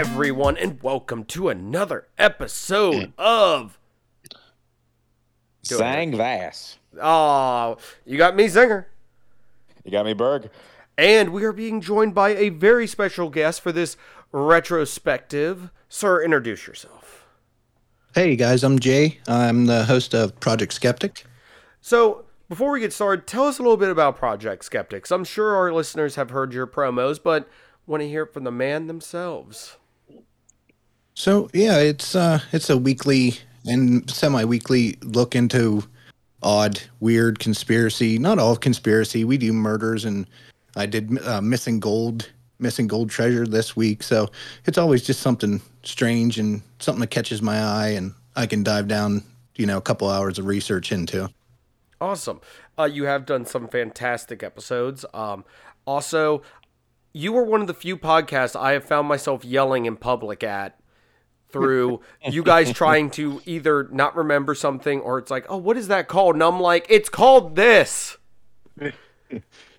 everyone, and welcome to another episode of Sang Vass. Oh, you got me, Singer. You got me, Berg. And we are being joined by a very special guest for this retrospective. Sir, introduce yourself. Hey guys, I'm Jay. I'm the host of Project Skeptic. So, before we get started, tell us a little bit about Project Skeptics. I'm sure our listeners have heard your promos, but want to hear it from the man themselves. So yeah, it's uh, it's a weekly and semi-weekly look into odd, weird conspiracy. Not all conspiracy. We do murders, and I did uh, missing gold, missing gold treasure this week. So it's always just something strange and something that catches my eye, and I can dive down, you know, a couple hours of research into. Awesome. Uh, you have done some fantastic episodes. Um, also, you were one of the few podcasts I have found myself yelling in public at through you guys trying to either not remember something or it's like, oh, what is that called? And I'm like, it's called this.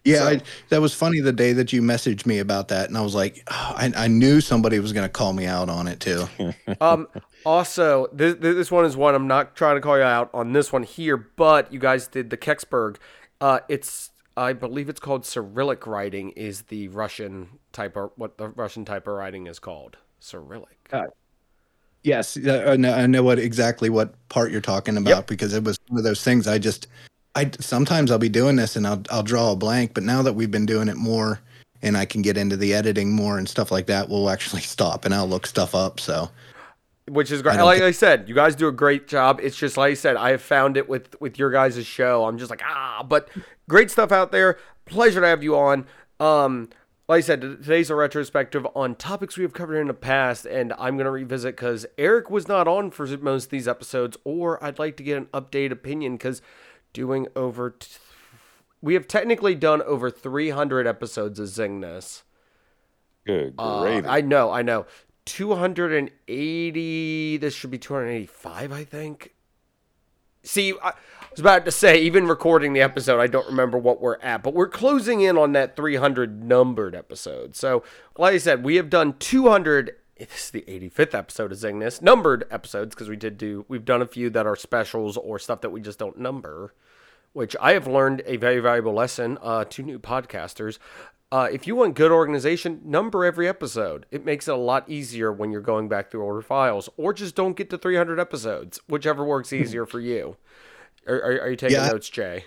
Yeah, So- I, that was funny the day that you messaged me about that, and I was like, oh, I, I knew somebody was going to call me out on it too. Um, also, this, this one is one I'm not trying to call you out on this one here, but you guys did the Kecksburg. Uh, it's I believe it's called Cyrillic writing is the Russian type of what the Russian type of writing is called Cyrillic. Yes, uh, I know, I know what exactly what part you're talking about because it was one of those things. I just, I sometimes I'll be doing this and I'll I'll draw a blank, but now that we've been doing it more and I can get into the editing more and stuff like that, we'll actually stop and I'll look stuff up. So which is great. I Like thi- I said, you guys do a great job. It's just like I said, I have found it with with your guys' show. I'm just like ah, but great stuff out there. Pleasure to have you on. Um, like I said, today's a retrospective on topics we have covered in the past, and I'm gonna revisit because Eric was not on for most of these episodes, or I'd like to get an updated opinion because doing over. T- we have technically done over 300 episodes of Zingness. Good Uh. I know, I know. 280. This should be 285, I think. See, I was about to say, even recording the episode, I don't remember what we're at, but we're closing in on that 300 numbered episode. So, like I said, we have done 200. This is the 85th episode of Zingness, numbered episodes, because we did do, we've done a few that are specials or stuff that we just don't number which I have learned a very valuable lesson uh, to new podcasters. Uh, if you want good organization, number every episode. It makes it a lot easier when you're going back through older files, or just don't get to 300 episodes, whichever works easier for you. Are, are, are you taking Yeah. notes, Jay?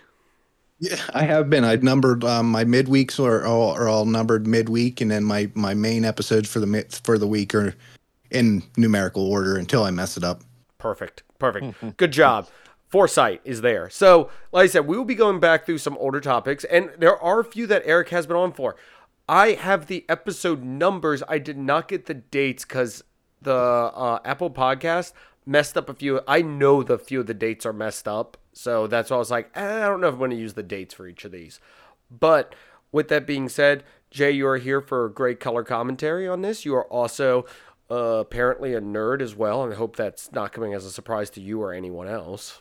yeah, I have been. I've numbered um, my midweeks are all are all numbered midweek, and then my my main episodes for the mi- for the week are in numerical order until I mess it up. Perfect. Perfect. Good job. Foresight is there. So, like I said, we will be going back through some older topics, and there are a few that Eric has been on for. I have the episode numbers. I did not get the dates because the uh, Apple Podcast messed up a few. I know the few of the dates are messed up, so that's why I was like, eh, I don't know if I'm going to use the dates for each of these. But with that being said, Jay, you are here for great color commentary on this. You are also uh, apparently a nerd as well, and I hope that's not coming as a surprise to you or anyone else.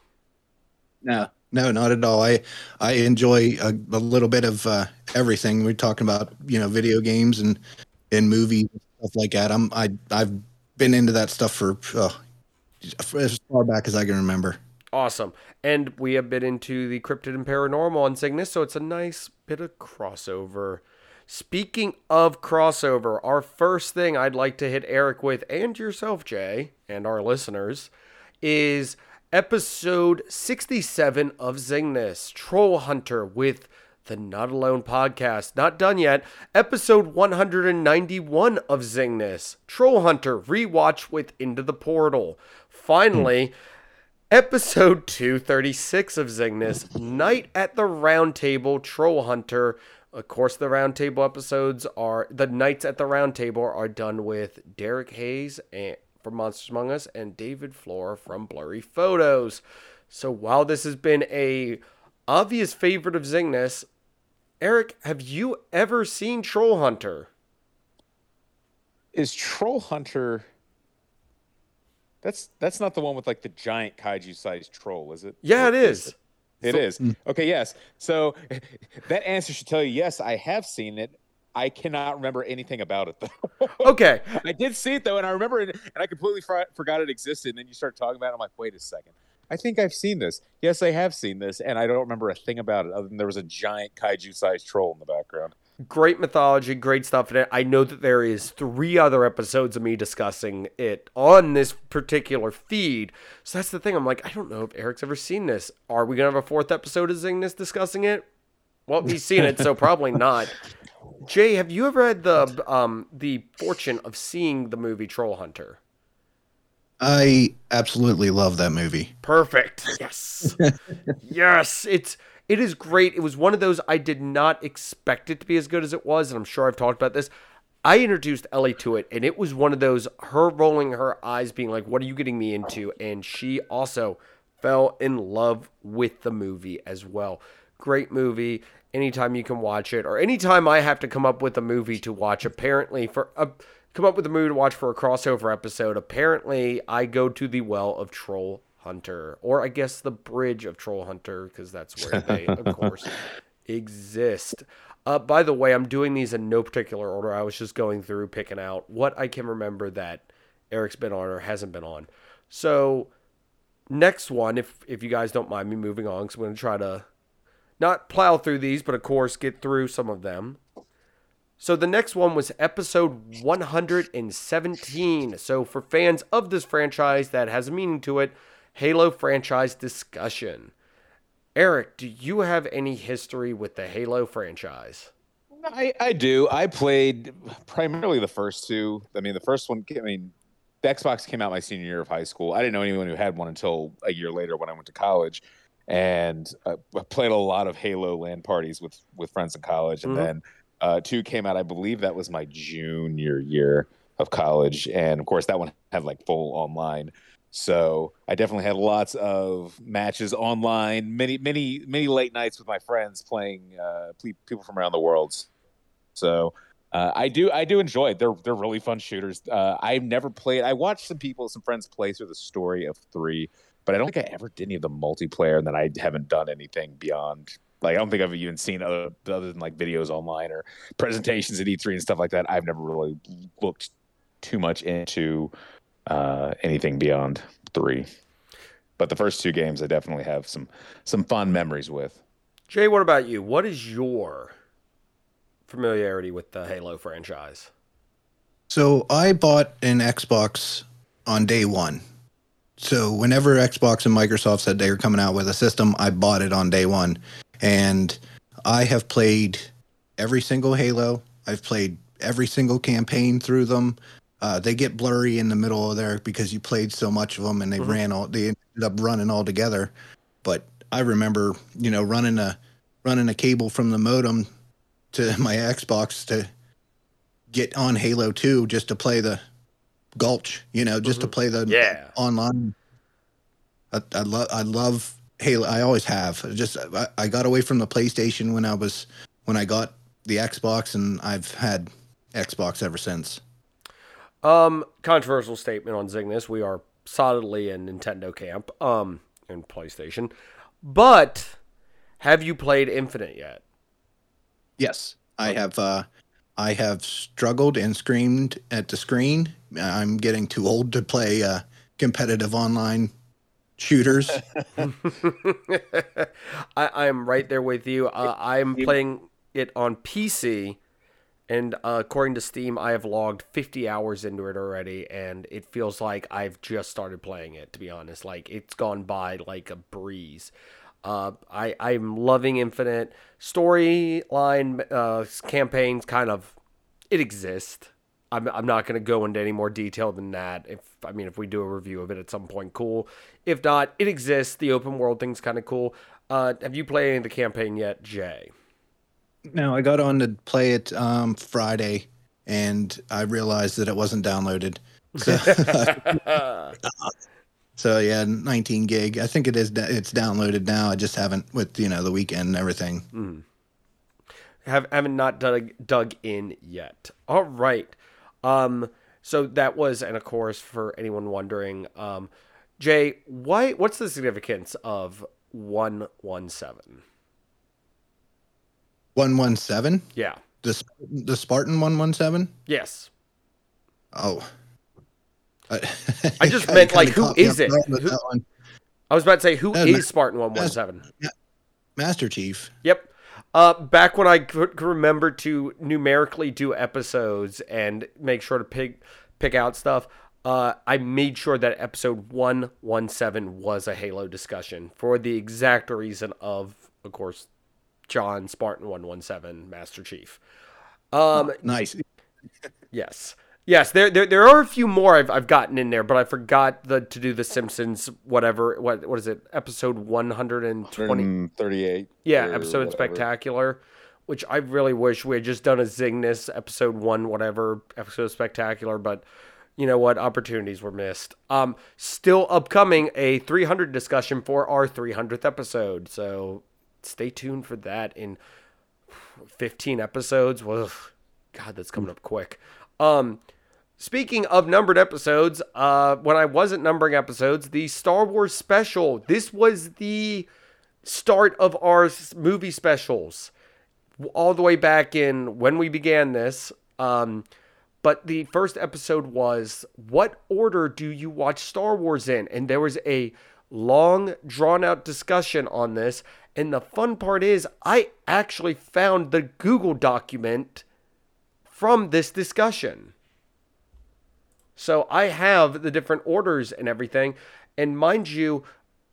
No, no, not at all. I I enjoy a, a little bit of uh, everything. We're talking about you know video games and and movies and stuff like that. I'm I I've been into that stuff for, uh, for as far back as I can remember. Awesome. And we have been into the cryptid and paranormal on Cygnus, so it's a nice bit of crossover. Speaking of crossover, our first thing I'd like to hit Eric with, and yourself, Jay, and our listeners, is episode 67 of Zingness, Troll Hunter with the Not Alone podcast. Not done yet. Episode 191 of Zingness, Troll Hunter rewatch with Into the Portal. Finally, episode 236 of Zingness, Night at the Round Table, Troll Hunter. Of course, the round table episodes are the nights at the round table are done with Derek Hayes and from Monsters Among Us and David Flora from Blurry Photos. So while this has been a obvious favorite of Zingness, Eric, have you ever seen Troll Hunter? Is Troll Hunter? That's that's not the one with like the giant kaiju sized troll, is it? Yeah, Or it is. It is. Hmm. Okay, yes. So that answer should tell you yes, I have seen it. I cannot remember anything about it though. Okay. I did see it though, and I remember it, and I completely fr- forgot it existed. And then you start talking about it. I'm like, wait a second. I think I've seen this. Yes, I have seen this, and I don't remember a thing about it other than there was a giant kaiju-sized troll in the background. Great mythology, great stuff in it. I know that there is three other episodes of me discussing it on this particular feed. So that's the thing. I'm like, I don't know if Eric's ever seen this. Are we gonna have a fourth episode of Zingness discussing it? Well, he's seen it, so probably not. Jay, have you ever had the um the fortune of seeing the movie Troll Hunter? I absolutely love that movie. Perfect. Yes. yes. It's it is great. It was one of those I did not expect it to be as good as it was, and I'm sure I've talked about this. I introduced Ellie to it, and it was one of those her rolling her eyes, being like, "What are you getting me into?" And she also fell in love with the movie as well. Great movie. Anytime you can watch it, or anytime I have to come up with a movie to watch, apparently for a come up with a movie to watch for a crossover episode, apparently I go to the well of Troll Hunter, or I guess the bridge of Troll Hunter, because that's where they, of course, exist. Uh, by the way, I'm doing these in no particular order. I was just going through picking out what I can remember that Eric's been on or hasn't been on. So, next one, if if you guys don't mind me moving on, because I'm going to try to not plow through these, but of course get through some of them. So the next one was episode 117. So for fans of this franchise that has a meaning to it, Halo franchise discussion. Eric, do you have any history with the Halo franchise? I, I do. I played primarily the first two. I mean, the first one. I mean, the Xbox came out my senior year of high school. I didn't know anyone who had one until a year later when I went to college, and uh, I played a lot of Halo LAN parties with with friends in college. And Mhm. then uh, two came out. I believe that was my junior year of college, and of course that one had like full online. So I definitely had lots of matches online, many, many, many late nights with my friends playing uh, people from around the world. So uh, I do, I do enjoy it. They're they're really fun shooters. Uh, I've never played. I watched some people, some friends play through the story of three, but I don't think I ever did any of the multiplayer, and then I haven't done anything beyond. Like I don't think I've even seen other other than like videos online or presentations at E3 and stuff like that. I've never really looked too much into uh, anything beyond three. But the first two games, I definitely have some some fond memories with. Jay, what about you? What is your familiarity with the Halo franchise? So I bought an Xbox on day one. So whenever Xbox and Microsoft said they were coming out with a system, I bought it on day one. And I have played every single Halo. I've played every single campaign through them. Uh, they get blurry in the middle of there because you played so much of them and they Mhm. ran all they ended up running all together. But I remember, you know, running a running a cable from the modem to my Xbox to get on Halo 2 just to play the Gulch, you know, just to play the Yeah. online. I, I love I love Halo. I always have. I Just I, I got away from the PlayStation when I was when I got the Xbox, and I've had Xbox ever since. Um, controversial statement on Zygnus. We are solidly in Nintendo camp, um, and PlayStation. But have you played Infinite yet? Yes, I have. uh I have struggled and screamed at the screen. I'm getting too old to play uh, competitive online shooters. I, I'm right there with you. Uh, I'm playing it on PC, and uh, according to Steam, I have logged 50 hours into it already, and it feels like I've just started playing it. To be honest, like it's gone by like a breeze. Uh, I I'm loving Infinite storyline uh, campaigns. Kind of, it exists. I'm I'm not going to go into any more detail than that. If I mean, if we do a review of it at some point, cool. If not, it exists. The open world thing's kind of cool. Uh, have you played any of the campaign yet, Jay? no, I got on to play it um, Friday, and I realized that it wasn't downloaded. So, so yeah, 19 gig. I think it is. It's downloaded now. I just haven't with you know the weekend and everything. have haven't not dug dug in yet. All right. Um so that was and of course for anyone wondering um Jay, why what's the significance of 117? One one seven. Yeah. The the Spartan one one seven. Yes. Oh. I, I just meant, like, who is it? Who- I was about to say, who is Ma- Spartan 117? Master Chief. Yep. Uh, back when I could, remember to numerically do episodes and make sure to pick pick out stuff, uh, I made sure that episode 117 was a Halo discussion for the exact reason of, of course, John Spartan 117, Master Chief. Um, Nice. Yes. Yes, there, there there are a few more I've, I've gotten in there, but I forgot the to do the Simpsons whatever what what is it episode one hundred and twenty 138. yeah episode whatever. spectacular, which I really wish we had just done a Zygnus episode one whatever episode spectacular, but you know what opportunities were missed. Um, still upcoming a three hundred discussion for our three hundredth episode, so stay tuned for that in fifteen episodes. Well, God, that's coming up quick. Um, speaking of numbered episodes, uh, when I wasn't numbering episodes, the Star Wars special. This was the start of our movie specials, all the way back in when we began this. Um, but the first episode was what order do you watch Star Wars in? And there was a long, drawn out discussion on this. And the fun part is, I actually found the Google document from this discussion. So I have the different orders and everything. And mind you,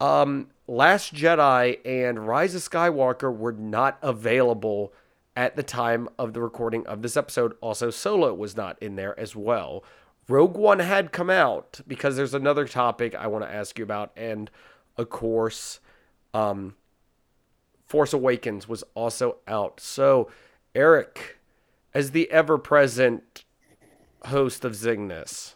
um, Last Jedi and Rise of Skywalker were not available at the time of the recording of this episode. Also, Solo was not in there as well. Rogue One had come out because there's another topic I want to ask you about. And of course, um, Force Awakens was also out. So, Eric, as the ever present host of Zygnus,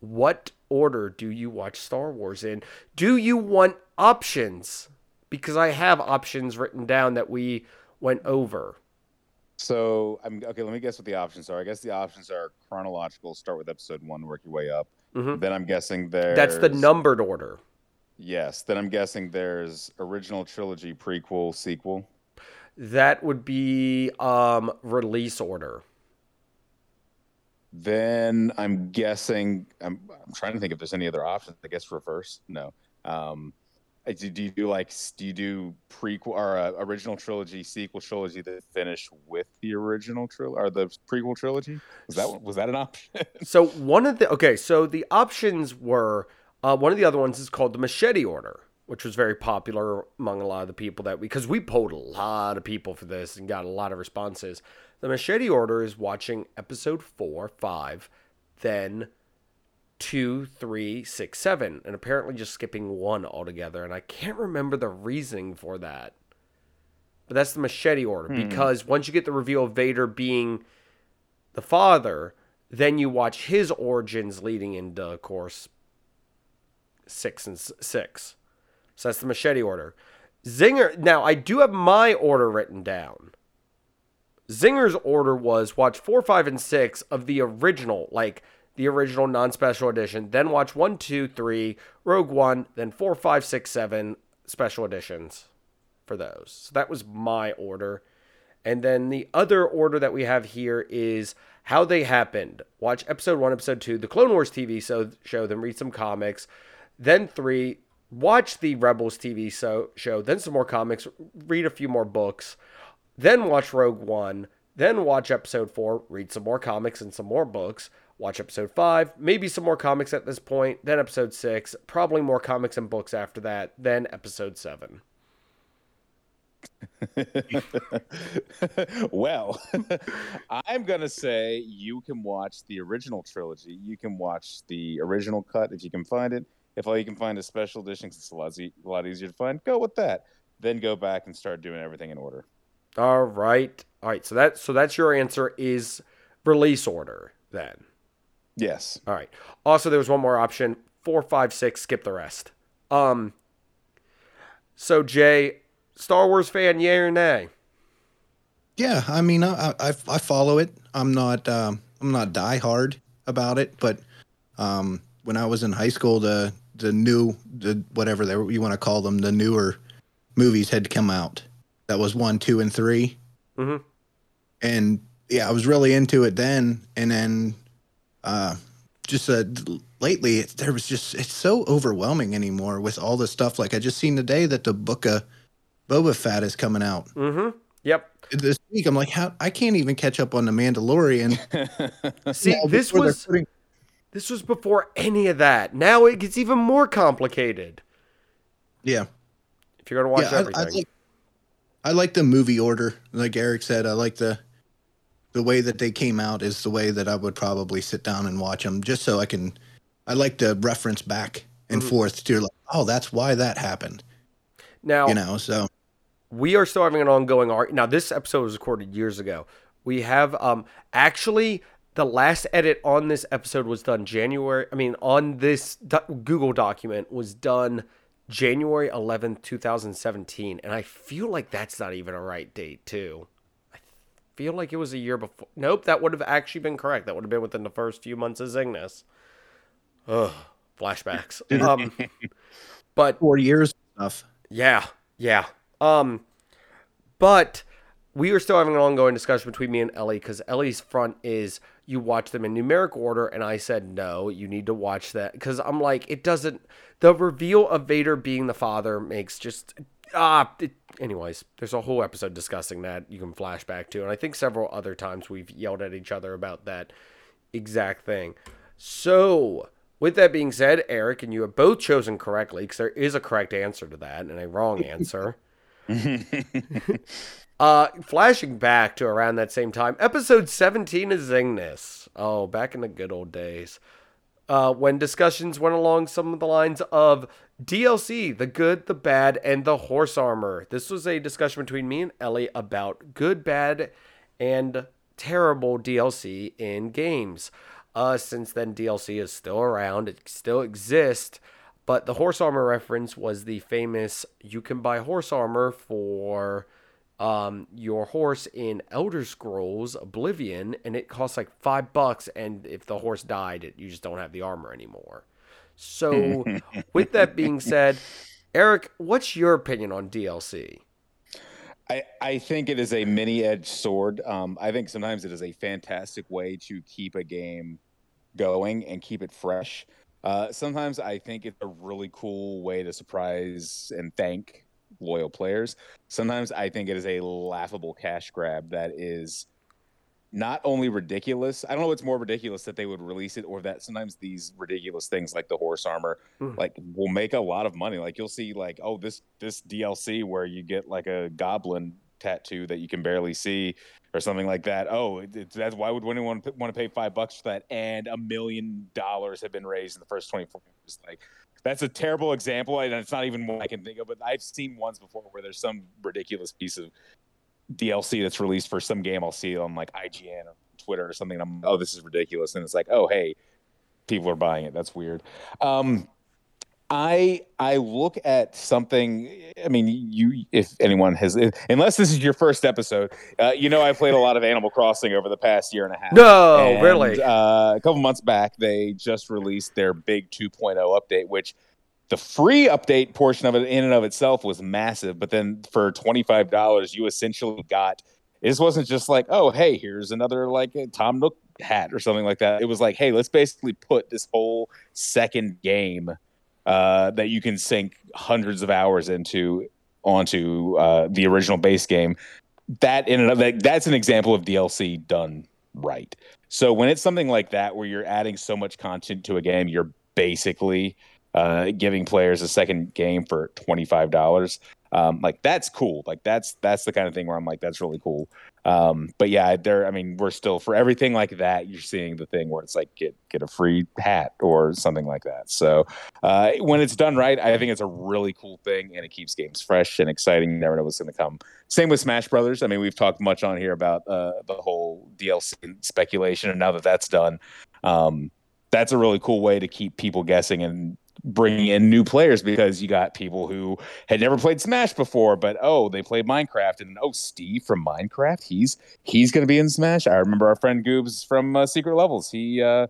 what order do you watch Star Wars in? Do you want options? Because I have options written down that we went over. So I'm okay. Let me guess what the options are. I guess the options are chronological. Start with episode one, work your way up. Mhm. Then I'm guessing there's That's the numbered order. Yes. Then I'm guessing there's original trilogy, prequel, sequel. That would be um, release order. Then I'm guessing I'm, I'm trying to think if there's any other options. I guess reverse. No. Um, do, do you do like do you do prequel or uh, original trilogy, sequel trilogy that finish with the original trilogy or the prequel trilogy? Was that was that an option? So one of the okay, so the options were uh, one of the other ones is called the machete order, which was very popular among a lot of the people that we because we polled a lot of people for this and got a lot of responses. The machete order is watching episode four, five, then two, three, six, seven, and apparently just skipping one altogether. And I can't remember the reasoning for that. But that's the machete order hmm. because once you get the reveal of Vader being the father, then you watch his origins leading into, of course, six and six. So that's the machete order. Zinger. Now I do have my order written down. Zinger's order was watch four, five, and six of the original, like the original non-special edition. Then watch one, two, three, Rogue One, then four, five, six, seven special editions for those. So that was my order. And then the other order that we have here is how they happened. Watch episode one, episode two, the Clone Wars TV so, show, then read some comics. Then three, watch the Rebels TV so, show, then some more comics, read a few more books. Then watch Rogue One. Then watch episode four, read some more comics and some more books. Watch episode five, maybe some more comics at this point. Then episode six, probably more comics and books after that. Then episode seven. well, I'm gonna say you can watch the original trilogy. You can watch the original cut if you can find it. If all you can find is special editions, it's a lot, e- a lot easier to find. Go with that. Then go back and start doing everything in order. All right. All right. So that so that's your answer is release order then. Yes. All right. Also, there was one more option: four, five, six. Skip the rest. Um. So Jay, Star Wars fan, yay or nay? Yeah, I mean, I, I I follow it. I'm not um, I'm not die hard about it, but um, when I was in high school, the the new the whatever they you want to call them, the newer movies had come out. That was one, two, and 3 Mhm. and yeah, I was really into it then, and then uh, just uh, lately there was just it's so overwhelming anymore with all the stuff. Like I just seen today that the book of Boba Fett is coming out. Mm-hmm. Yep. This week, I'm like, how I can't even catch up on the Mandalorian. See, Now, this was putting- this was before any of that. Now it gets even more complicated. yeah, If you're gonna watch yeah. I, everything. I like I like the movie order, like Eric said. I like the the way that they came out is the way that I would probably sit down and watch them, just so I can. I like to reference back and Mhm. forth to like, oh, that's why that happened. now You know, so we are still having an ongoing arc. Now, this episode was recorded years ago. We have um actually the last edit on this episode was done January. I mean, on this do- Google document was done January 11th, 2017, and I feel like that's not even a right date, too. I feel like it was a year before. Nope, that would have actually been correct. That would have been within the first few months of Zygnus. Ugh, flashbacks. Um, but four years stuff. yeah, yeah. Um, but we are still having an ongoing discussion between me and Ellie because Ellie's front is you watch them in numeric order, and I said no, you need to watch that because I'm like it doesn't. The reveal of Vader being the father makes just ah. It, anyways, there's a whole episode discussing that you can flash back to, and I think several other times we've yelled at each other about that exact thing. So, with that being said, Eric and you have both chosen correctly because there is a correct answer to that and a wrong answer. uh, flashing back to around that same time, episode 17 of Zingness. Oh, back in the good old days. Uh, when discussions went along some of the lines of DLC, the good, the bad, and the horse armor. This was a discussion between me and Ellie about good, bad, and terrible DLC in games. Uh, since then, DLC is still around, it still exists, but the horse armor reference was the famous you can buy horse armor for um, your horse in Elder Scrolls Oblivion, and it costs like five bucks. And if the horse died, it, you just don't have the armor anymore. So, with that being said, Eric, what's your opinion on DLC? I, I think it is a mini edged sword. Um, I think sometimes it is a fantastic way to keep a game going and keep it fresh. Uh, sometimes I think it's a really cool way to surprise and thank loyal players. Sometimes I think it is a laughable cash grab that is not only ridiculous. I don't know what's more ridiculous that they would release it or that sometimes these ridiculous things like the horse armor Mhm. like will make a lot of money. Like you'll see like oh this this DLC where you get like a goblin tattoo that you can barely see or something like that. Oh, it, it's that's why would anyone p- want to pay 5 bucks for that and a million dollars have been raised in the first 24 hours like that's a terrible example and it's not even one I can think of but I've seen ones before where there's some ridiculous piece of DLC that's released for some game I'll see on like IGN or Twitter or something. And I'm oh this is ridiculous, and it's like oh hey, people are buying it. That's weird. Um, I I look at something. I mean, you if anyone has unless this is your first episode, uh, you know I played a lot of Animal Crossing over the past year and a half. No, And, really. Uh, a couple months back, they just released their big 2.0 update, which the free update portion of it in and of itself was massive. But then for $25, you essentially got this wasn't just like, oh, hey, here's another like Tom Nook hat or something like that. It was like, hey, let's basically put this whole second game uh, that you can sink hundreds of hours into onto uh, the original base game. That in and of that, that's an example of DLC done right. So when it's something like that where you're adding so much content to a game, you're basically uh, giving players a second game for twenty five dollars. Um, like that's cool. Like that's that's the kind of thing where I'm like that's really cool. Um, but yeah, there. I mean, we're still for everything like that. You're seeing the thing where it's like get get a free hat or something like that. So uh, when it's done right, I think it's a really cool thing, and it keeps games fresh and exciting. You never know what's going to come. Same with Smash Brothers. I mean, we've talked much on here about uh, the whole DLC speculation, and now that that's done, um, that's a really cool way to keep people guessing and bringing in new players because you got people who had never played Smash before, but oh, they played Minecraft, and oh, Steve from Minecraft, he's he's going to be in Smash. I remember our friend Goobs from uh, Secret Levels. He uh,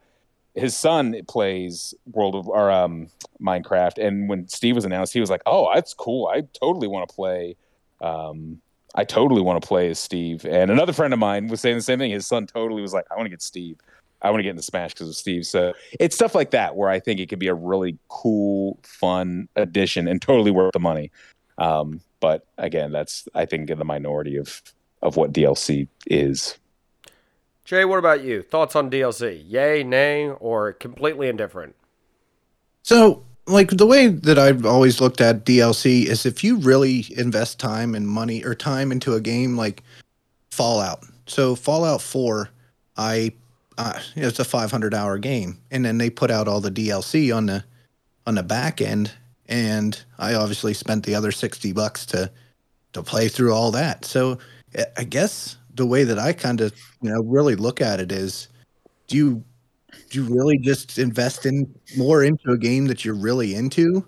his son plays World of or um, Minecraft, and when Steve was announced, he was like, "Oh, that's cool. I totally want to play." Um, I totally want to play as Steve. And another friend of mine was saying the same thing. His son totally was like, I want to get Steve. I want to get into Smash because of Steve. So it's stuff like that where I think it could be a really cool, fun addition and totally worth the money. Um, but again, that's I think in the minority of of what DLC is. Jay, what about you? Thoughts on DLC? Yay, nay, or completely indifferent? So, like the way that I've always looked at DLC is if you really invest time and money or time into a game like Fallout. So Fallout 4, I uh, it's a 500 hour game, and then they put out all the DLC on the on the back end, and I obviously spent the other 60 bucks to to play through all that. So I guess the way that I kind of you know really look at it is, do you do you really just invest in more into a game that you're really into?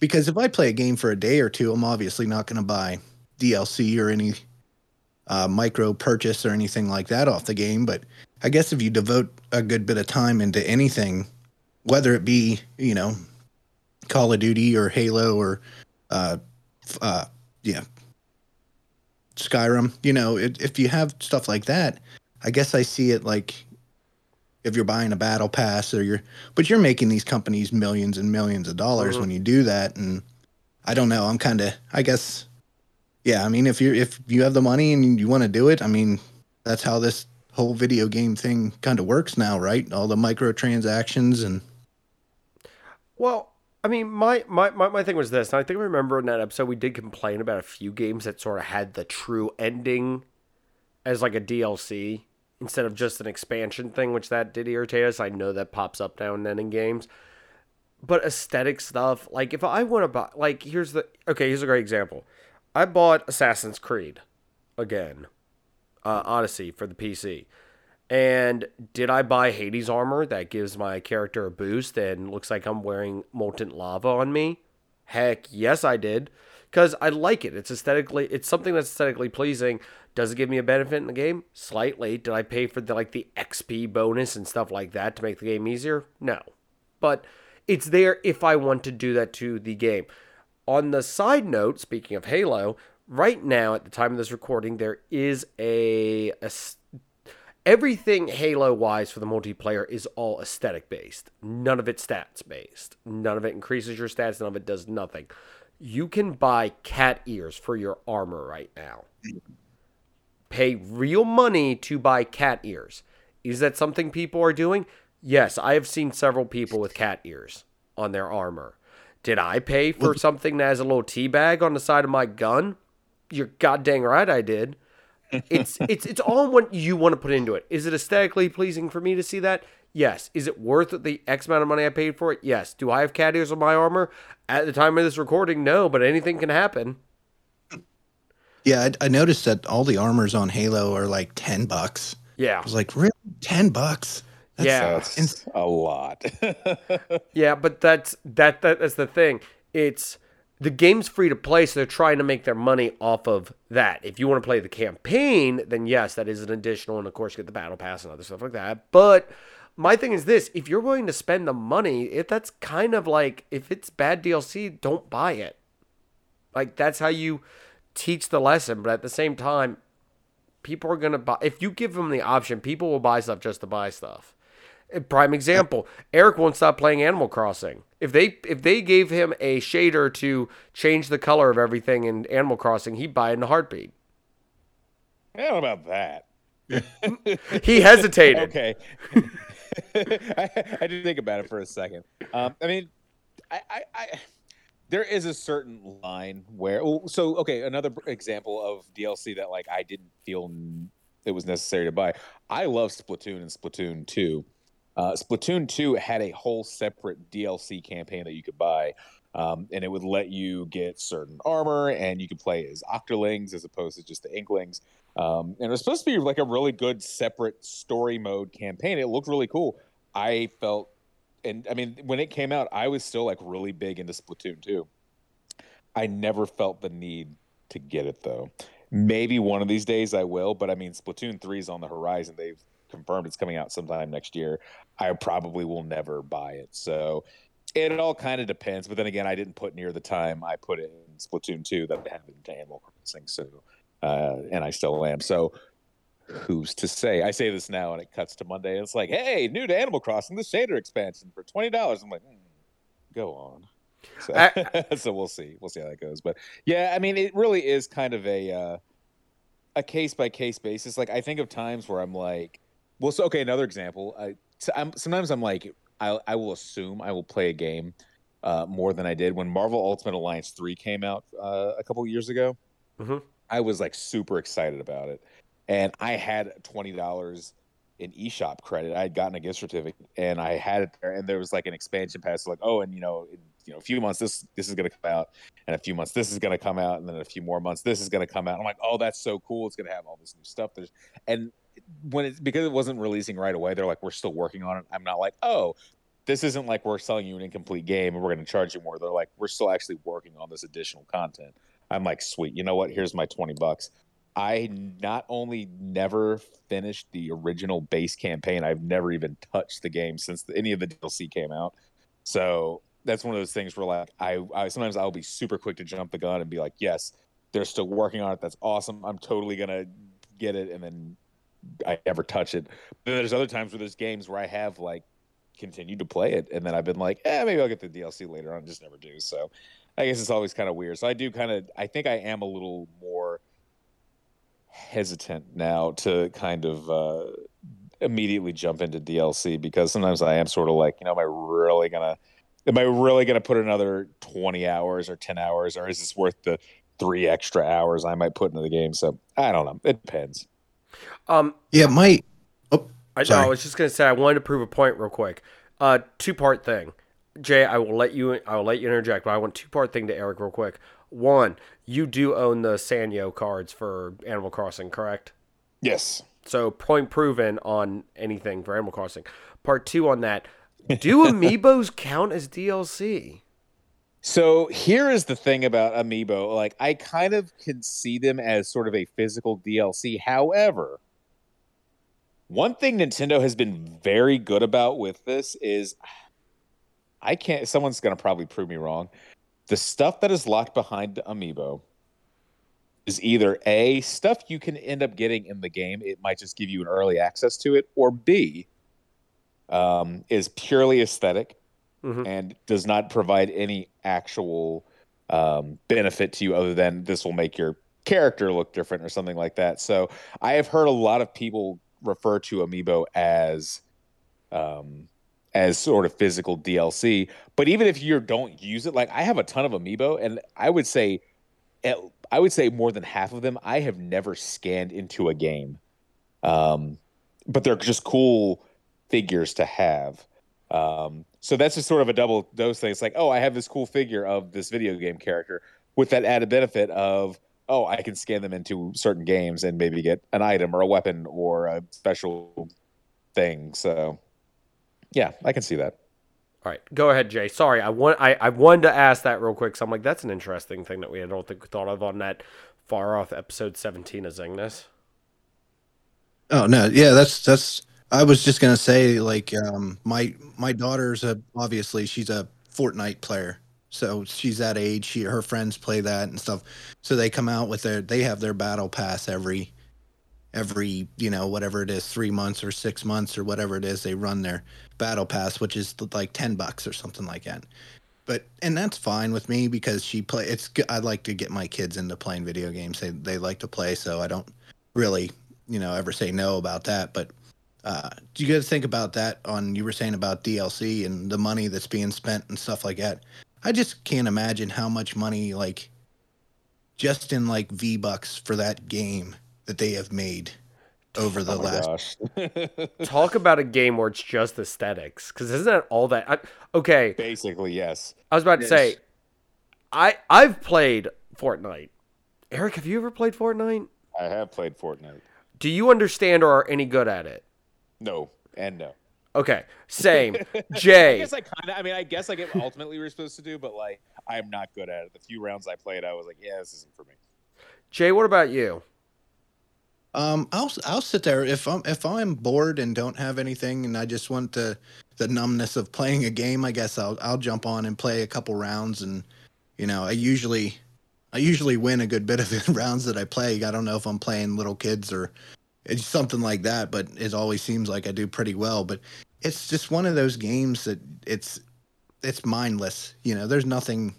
Because if I play a game for a day or two, I'm obviously not going to buy DLC or any uh, micro purchase or anything like that off the game. But I guess if you devote a good bit of time into anything, whether it be you know Call of Duty or Halo or uh, uh, yeah Skyrim, you know, it, if you have stuff like that, I guess I see it like if you're buying a battle pass or you're but you're making these companies millions and millions of dollars mm-hmm. when you do that and I don't know, I'm kind of I guess yeah, I mean if you if you have the money and you want to do it, I mean that's how this whole video game thing kind of works now, right? All the microtransactions and well, I mean, my, my, my, my thing was this, and I think I remember in that episode we did complain about a few games that sort of had the true ending as like a DLC instead of just an expansion thing, which that did irritate us. I know that pops up now and then in games. But aesthetic stuff, like if I want to buy, like here's the okay, here's a great example. I bought Assassin's Creed again, uh, Odyssey for the PC. And did I buy Hades armor that gives my character a boost and looks like I'm wearing molten lava on me? Heck, yes, I did. Because I like it. It's aesthetically, it's something that's aesthetically pleasing. Does it give me a benefit in the game? Slightly. Did I pay for the like the XP bonus and stuff like that to make the game easier? No. But it's there if I want to do that to the game. On the side note, speaking of Halo, right now at the time of this recording, there is a, a everything Halo wise for the multiplayer is all aesthetic based. None of it stats based. None of it increases your stats. None of it does nothing. You can buy cat ears for your armor right now. Pay real money to buy cat ears. Is that something people are doing? Yes, I have seen several people with cat ears on their armor. Did I pay for something that has a little tea bag on the side of my gun? You're goddamn right I did it's it's it's all what you want to put into it. Is it aesthetically pleasing for me to see that? Yes. Is it worth the X amount of money I paid for it? Yes. Do I have cat ears on my armor at the time of this recording? No, but anything can happen. Yeah, I, I noticed that all the armors on Halo are like ten bucks. Yeah, I was like, really, ten bucks? That's, yeah, that's a lot. yeah, but that's that, that that's the thing. It's the game's free to play, so they're trying to make their money off of that. If you want to play the campaign, then yes, that is an additional, and of course, get the battle pass and other stuff like that. But my thing is this: if you're willing to spend the money, if that's kind of like if it's bad DLC, don't buy it. Like that's how you teach the lesson. But at the same time, people are gonna buy. If you give them the option, people will buy stuff just to buy stuff. Prime example: Eric won't stop playing Animal Crossing. If they if they gave him a shader to change the color of everything in Animal Crossing, he'd buy it in a heartbeat. I don't know about that. he hesitated. okay. I, I did think about it for a second. Um, I mean, I, I, I, there is a certain line where. So okay, another example of DLC that like I didn't feel it was necessary to buy. I love Splatoon and Splatoon two. Uh, Splatoon 2 had a whole separate DLC campaign that you could buy, um, and it would let you get certain armor, and you could play as Octolings as opposed to just the Inklings. Um, and it was supposed to be like a really good separate story mode campaign. It looked really cool. I felt, and I mean, when it came out, I was still like really big into Splatoon 2. I never felt the need to get it though. Maybe one of these days I will, but I mean, Splatoon 3 is on the horizon. They've confirmed it's coming out sometime next year. I probably will never buy it. So it all kind of depends. But then again, I didn't put near the time I put in Splatoon 2 that I have into Animal Crossing. So uh, and I still am. So who's to say? I say this now, and it cuts to Monday, and it's like, hey, new to Animal Crossing, the Shader expansion for twenty dollars. I'm like, mm, go on. So, I, so, we'll see. We'll see how that goes. But yeah, I mean, it really is kind of a uh, a case by case basis. Like I think of times where I'm like, well, so okay, another example. I, I'm, sometimes I'm like, I, I will assume I will play a game uh, more than I did when Marvel Ultimate Alliance three came out uh, a couple years ago. Mm-hmm. I was like super excited about it, and I had twenty dollars in eShop credit. I had gotten a gift certificate, and I had it there, and there was like an expansion pass, like oh, and you know, in, you know, a few months this this is going to come out, and a few months this is going to come out, and then a few more months this is going to come out. I'm like, oh, that's so cool! It's going to have all this new stuff. There's and when it's because it wasn't releasing right away, they're like, we're still working on it. I'm not like, oh, this isn't like we're selling you an incomplete game and we're going to charge you more. They're like, we're still actually working on this additional content. I'm like, sweet. You know what? Here's my 20 bucks. I not only never finished the original base campaign, I've never even touched the game since any of the DLC came out. So that's one of those things where like I, I sometimes I'll be super quick to jump the gun and be like, yes, they're still working on it. That's awesome. I'm totally gonna get it, and then I never touch it. But then there's other times where there's games where I have like continued to play it, and then I've been like, eh, maybe I'll get the DLC later on. Just never do. So I guess it's always kind of weird. So I do kind of, I think I am a little more hesitant now to kind of uh, immediately jump into DLC because sometimes I am sort of like, you know, am I really gonna, am I really gonna put another twenty hours or ten hours, or is this worth the three extra hours I might put into the game? So I don't know. It depends. Um, yeah, my. Oh, I, know, I was just gonna say I wanted to prove a point real quick. Uh, two part thing. Jay, I will let you. I will let you interject, but I want two part thing to Eric real quick. One, you do own the Sanrio cards for Animal Crossing, correct? Yes. So point proven on anything for Animal Crossing. Part two on that. Do amiibos count as DLC? So here is the thing about amiibo. Like I kind of can see them as sort of a physical DLC. However, one thing Nintendo has been very good about with this is I can't someone's going to probably prove me wrong. The stuff that is locked behind amiibo is either A, stuff you can end up getting in the game, it might just give you an early access to it, or B, um, is purely aesthetic mm-hmm. and does not provide any actual um, benefit to you other than this will make your character look different or something like that. So I have heard a lot of people refer to Amiibo as um, as sort of physical DLC. But even if you don't use it, like I have a ton of Amiibo, and I would say, I would say more than half of them I have never scanned into a game. Um, but they're just cool figures to have. Um, so that's just sort of a double dose thing. It's like, oh, I have this cool figure of this video game character with that added benefit of, oh, I can scan them into certain games and maybe get an item or a weapon or a special thing. So, yeah, I can see that. All right, go ahead, Jay. Sorry, I want I, I wanted to ask that real quick. So I'm like, that's an interesting thing that we I don't think thought of on that far off episode 17 of Zingness. Oh no, yeah, that's that's I was just gonna say, like, um, my my daughter's a obviously she's a Fortnite player, so she's that age. She her friends play that and stuff. So they come out with their they have their battle pass every every you know whatever it is three months or six months or whatever it is they run their battle pass which is like 10 bucks or something like that but and that's fine with me because she play it's i like to get my kids into playing video games they they like to play so i don't really you know ever say no about that but uh, do you guys think about that on you were saying about DLC and the money that's being spent and stuff like that? I just can't imagine how much money like just in like V bucks for that game that they have made over the oh last. Talk about a game where it's just aesthetics, because isn't that all that? I, okay, basically yes. I was about to say, I I've played Fortnite. Eric, have you ever played Fortnite? I have played Fortnite. Do you understand or are any good at it? No, and no. Okay, same. Jay. I guess I kind of. I mean, I guess I get ultimately we are supposed to do, but like, I'm not good at it. The few rounds I played, I was like, yeah, this isn't for me. Jay, what about you? Um, I'll I'll sit there if I'm if I'm bored and don't have anything, and I just want the the numbness of playing a game. I guess I'll I'll jump on and play a couple rounds, and you know, I usually I usually win a good bit of the rounds that I play. I don't know if I'm playing little kids or it's something like that, but it always seems like I do pretty well. But it's just one of those games that it's it's mindless. You know, there's nothing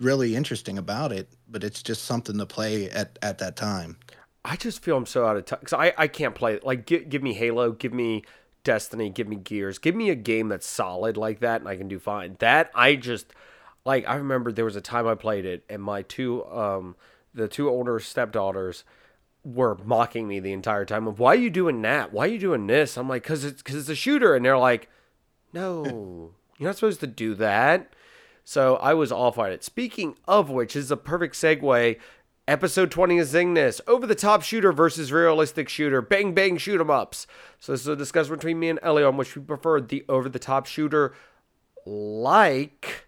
really interesting about it, but it's just something to play at at that time. I just feel I'm so out of touch because I, I can't play like give, give me Halo, give me Destiny, give me Gears, give me a game that's solid like that, and I can do fine. That I just like. I remember there was a time I played it, and my two um the two older stepdaughters were mocking me the entire time of why are you doing that? Why are you doing this? I'm like, cause it's cause it's a shooter, and they're like, no, you're not supposed to do that. So I was off on it. Speaking of which, is a perfect segue. Episode 20 of Zingness, over the top shooter versus realistic shooter, bang bang shoot 'em ups. So this is a discussion between me and Elio on which we preferred the over the top shooter like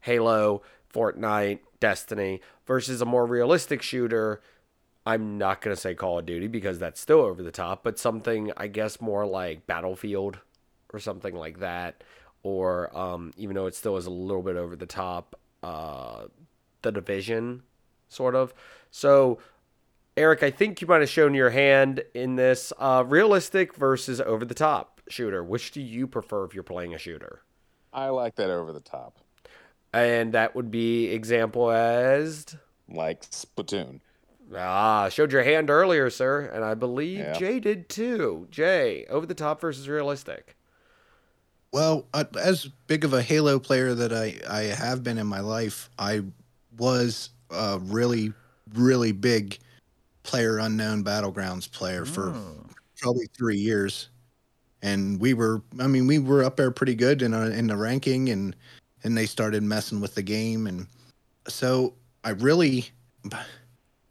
Halo, Fortnite, Destiny versus a more realistic shooter. I'm not going to say Call of Duty because that's still over the top, but something I guess more like Battlefield or something like that. Or um, even though it still is a little bit over the top, uh, The Division, sort of. So, Eric, I think you might have shown your hand in this uh, realistic versus over the top shooter. Which do you prefer if you're playing a shooter? I like that over the top. And that would be example as like Splatoon. Ah, showed your hand earlier, sir, and I believe yeah. Jay did too. Jay, over the top versus realistic. Well, as big of a Halo player that I, I have been in my life, I was a really, really big player unknown battlegrounds player for oh. probably three years. And we were, I mean, we were up there pretty good in, a, in the ranking and, and they started messing with the game. And so I really,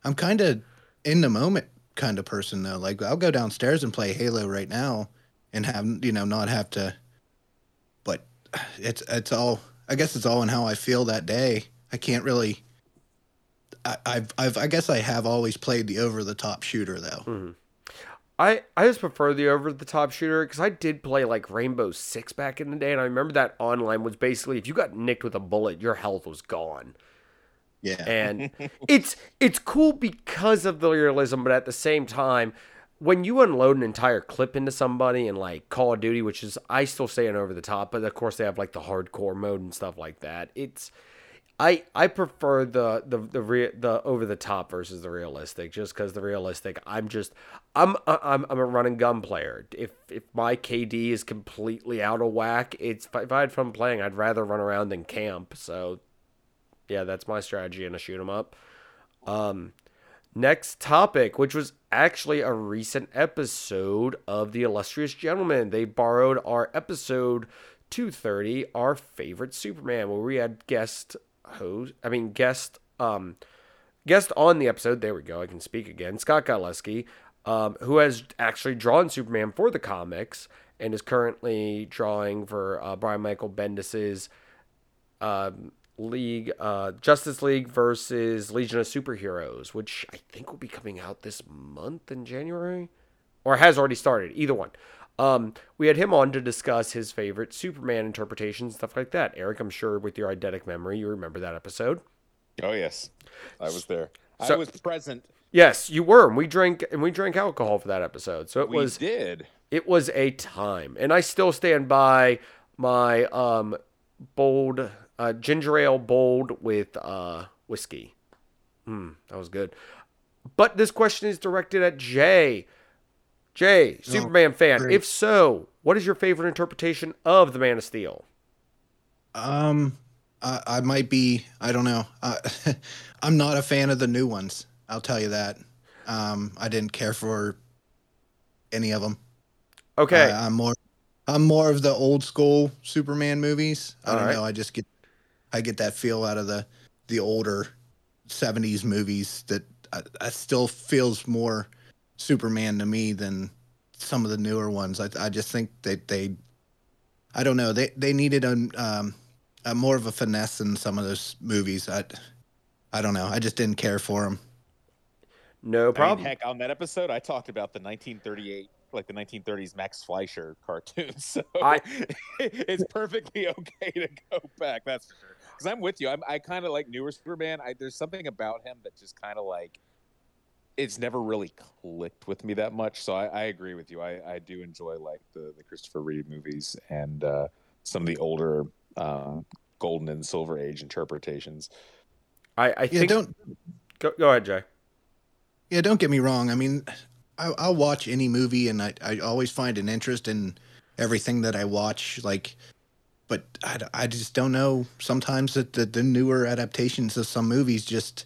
I'm kind of in the moment kind of person though. Like I'll go downstairs and play Halo right now and have, you know, not have to But it's it's all I guess it's all in how I feel that day. I can't really. I, I've I've I guess I have always played the over the top shooter though. Mm-hmm. I I just prefer the over the top shooter because I did play like Rainbow Six back in the day, and I remember that online was basically if you got nicked with a bullet, your health was gone. Yeah, and it's it's cool because of the realism, but at the same time, when you unload an entire clip into somebody in like Call of Duty, which is I still say an over the top, but of course they have like the hardcore mode and stuff like that. It's I I prefer the the the re, the over the top versus the realistic, just because the realistic I'm just I'm I'm I'm a running gun player. If if my KD is completely out of whack, it's if I had fun playing, I'd rather run around than camp. So yeah, that's my strategy in a shoot 'em up. Um, Next topic, which was actually a recent episode of The Illustrious Gentleman. They borrowed our episode 230, our favorite Superman, where we had guest host, I mean, guest, um, guest on the episode. There we go. I can speak again. Scott Godlewski, um, who has actually drawn Superman for the comics and is currently drawing for uh, Brian Michael Bendis's um, League, uh, Justice League versus Legion of Superheroes, which I think will be coming out this month in January, or has already started. Either one. Um, we had him on to discuss his favorite Superman interpretations, stuff like that. Eric, I'm sure with your eidetic memory, you remember that episode. Oh yes, I was there. So, I was present. Yes, you were. And we drank and we drank alcohol for that episode. So it we was did. It was a time, and I still stand by my um bold uh, ginger ale bold with uh, whiskey. Hmm, that was good. But this question is directed at Jay. Jay, oh, Superman fan. Great. If so, what is your favorite interpretation of the Man of Steel? Um, I, I might be. I don't know. Uh, I'm not a fan of the new ones. I'll tell you that. Um, I didn't care for any of them. Okay. I'm more. I'm more of the old school Superman movies. I All don't right. know. I just get I get that feel out of the the older '70s movies that I, I still feels more Superman to me than some of the newer ones. I I just think that they, I don't know, they they needed a, um, a more of a finesse in some of those movies. I I don't know. I just didn't care for them. No problem. I mean, heck, on that episode, I talked about the 1938 like the 1930s Max Fleischer cartoon. So I, it's perfectly okay to go back. That's for sure. Because I'm with you. I'm, I kind of like newer Superman. I, there's something about him that just kind of like it's never really clicked with me that much. So I, I agree with you. I, I do enjoy like the, the Christopher Reeve movies and uh, some of the older uh, Golden and Silver Age interpretations. I, I Yeah, don't Go, go ahead, Jay. yeah, don't get me wrong. I mean, I, I'll watch any movie, and I, I always find an interest in everything that I watch. Like, but I, I just don't know. Sometimes that the, the newer adaptations of some movies just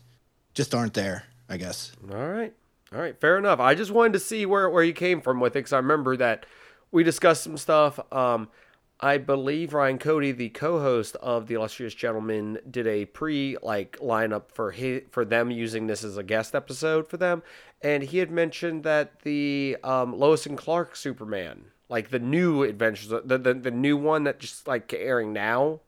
just aren't there. I guess. All right. All right. Fair enough. I just wanted to see where, where you came from with it because I remember that we discussed some stuff. Um, I believe Ryan Cody, the co-host of the Illustrious Gentleman, did a pre like lineup for his, for them using this as a guest episode for them, and he had mentioned that the um, Lois and Clark Superman, like the new Adventures, the the, the new one that just like airing now,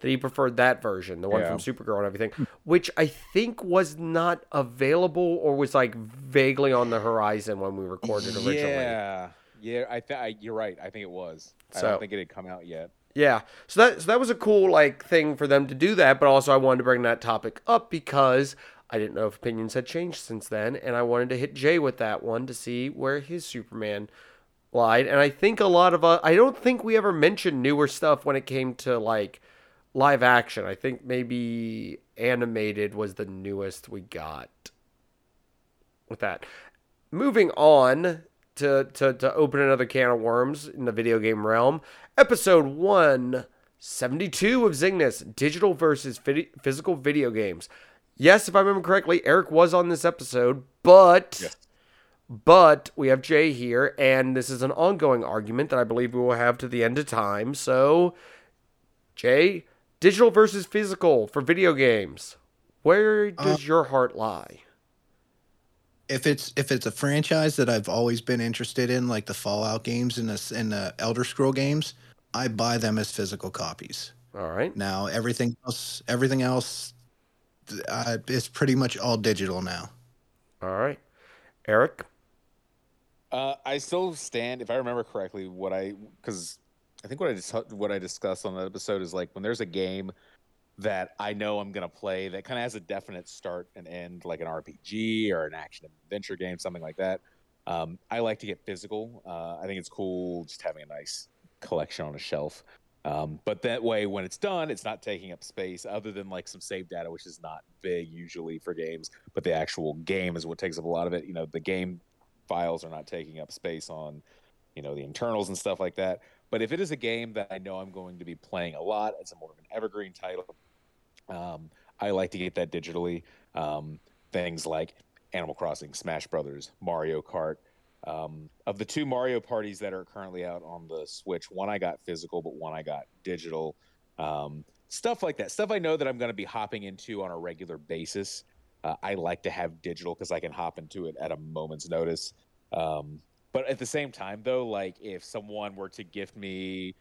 that he preferred that version, the one Yeah. from Supergirl and everything, which I think was not available or was like vaguely on the horizon when we recorded originally. Yeah, yeah. I, th- I you're right. I think it was. I don't think it had come out yet. Yeah. So that so that was a cool like thing for them to do that, but also I wanted to bring that topic up because I didn't know if opinions had changed since then, and I wanted to hit Jay with that one to see where his Superman lied. And I think a lot of uh, I don't think we ever mentioned newer stuff when it came to like live action. I think maybe animated was the newest we got with that. Moving on to, to, to open another can of worms in the video game realm, episode 172 of Zingness Digital versus Phy- Physical Video Games. Yes, if I remember correctly, Eric was on this episode, but. But we have Jay here, and this is an ongoing argument that I believe we will have to the end of time. So, Jay, digital versus physical for video games. Where does your heart lie? If it's if it's a franchise that I've always been interested in, like the Fallout games and the and the Elder Scroll games, I buy them as physical copies. All right. Now everything else, everything else, uh, is pretty much all digital now. All right. Eric? Uh, I still stand, if I remember correctly, what I because I think what I dis- what I discussed on that episode is like when there's a game that I know I'm gonna play that kind of has a definite start and end, like an RPG or an action adventure game, something like that. Um, I like to get physical. Uh, I think it's cool just having a nice collection on a shelf. Um, but that way, when it's done, it's not taking up space, other than like some save data, which is not big usually for games. But the actual game is what takes up a lot of it. You know, the game files are not taking up space on, you know, the internals and stuff like that. But if it is a game that I know I'm going to be playing a lot, it's a more of an evergreen title. Um, I like to get that digitally. Um, things like Animal Crossing, Smash Brothers, Mario Kart. Um, of the two Mario parties that are currently out on the Switch, one I got physical, but one I got digital. Um, stuff like that. Stuff I know that I'm going to be hopping into on a regular basis. Uh, I like to have digital because I can hop into it at a moment's notice. Um, but at the same time, though, like if someone were to gift me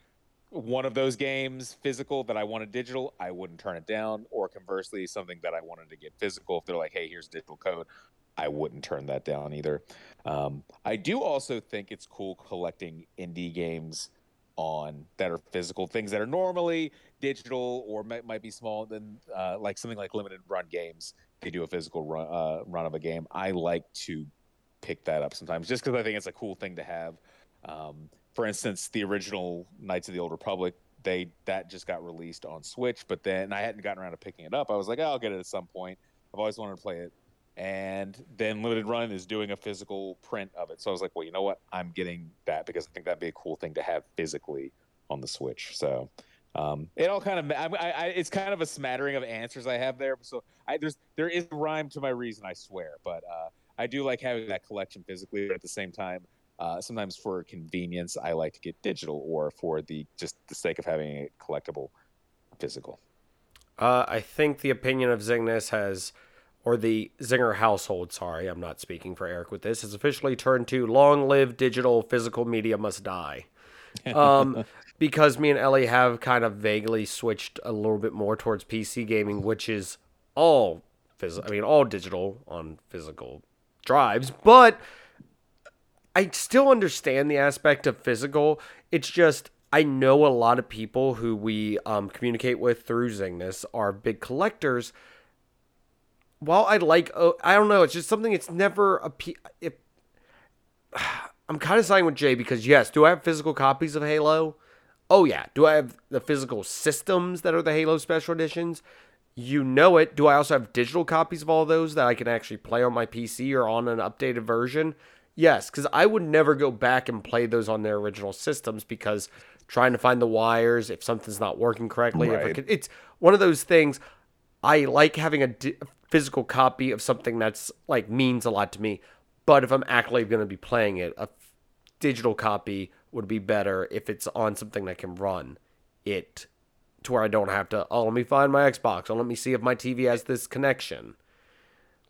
one of those games physical that I wanted digital, I wouldn't turn it down. Or conversely, something that I wanted to get physical, if they're like, hey, here's digital code, I wouldn't turn that down either. Um, I do also think it's cool collecting indie games on that are physical things that are normally digital or might, might be small. than uh, like something like limited run games, they do a physical run, uh, run of a game. I like to pick that up sometimes just because I think it's a cool thing to have. Um, for instance, the original Knights of the Old Republic, they that just got released on Switch, but then I hadn't gotten around to picking it up. I was like, oh, I'll get it at some point. I've always wanted to play it. And then Limited Run is doing a physical print of it. So I was like, well, you know what? I'm getting that because I think that'd be a cool thing to have physically on the Switch. So um, it all kind of, I, I, it's kind of a smattering of answers I have there. So I, there's, there is rhyme to my reason, I swear. But uh, I do like having that collection physically. But at the same time, uh, sometimes for convenience, I like to get digital, or for the just the sake of having it collectible, physical. Uh, I think the opinion of Zingness has, or the Zinger household, sorry, I'm not speaking for Eric with this, has officially turned to long live digital, physical media must die. Um, because me and Ellie have kind of vaguely switched a little bit more towards PC gaming, which is all I mean, all digital on physical drives, but I still understand the aspect of physical. It's just I know a lot of people who we um, communicate with through Zingness are big collectors. While I like, oh, I don't know, it's just something. It's never a. I'm kind of siding with Jay because yes, do I have physical copies of Halo? Oh yeah. Do I have the physical systems that are the Halo special editions? You know it. Do I also have digital copies of all those that I can actually play on my PC or on an updated version? Yes, because I would never go back and play those on their original systems because trying to find the wires, if something's not working correctly, right. it it's one of those things. I like having a di- physical copy of something that's like means a lot to me. But if I'm actually going to be playing it, a digital copy would be better if it's on something that can run it to where I don't have to, oh, let me find my Xbox. Oh, let me see if my TV has this connection.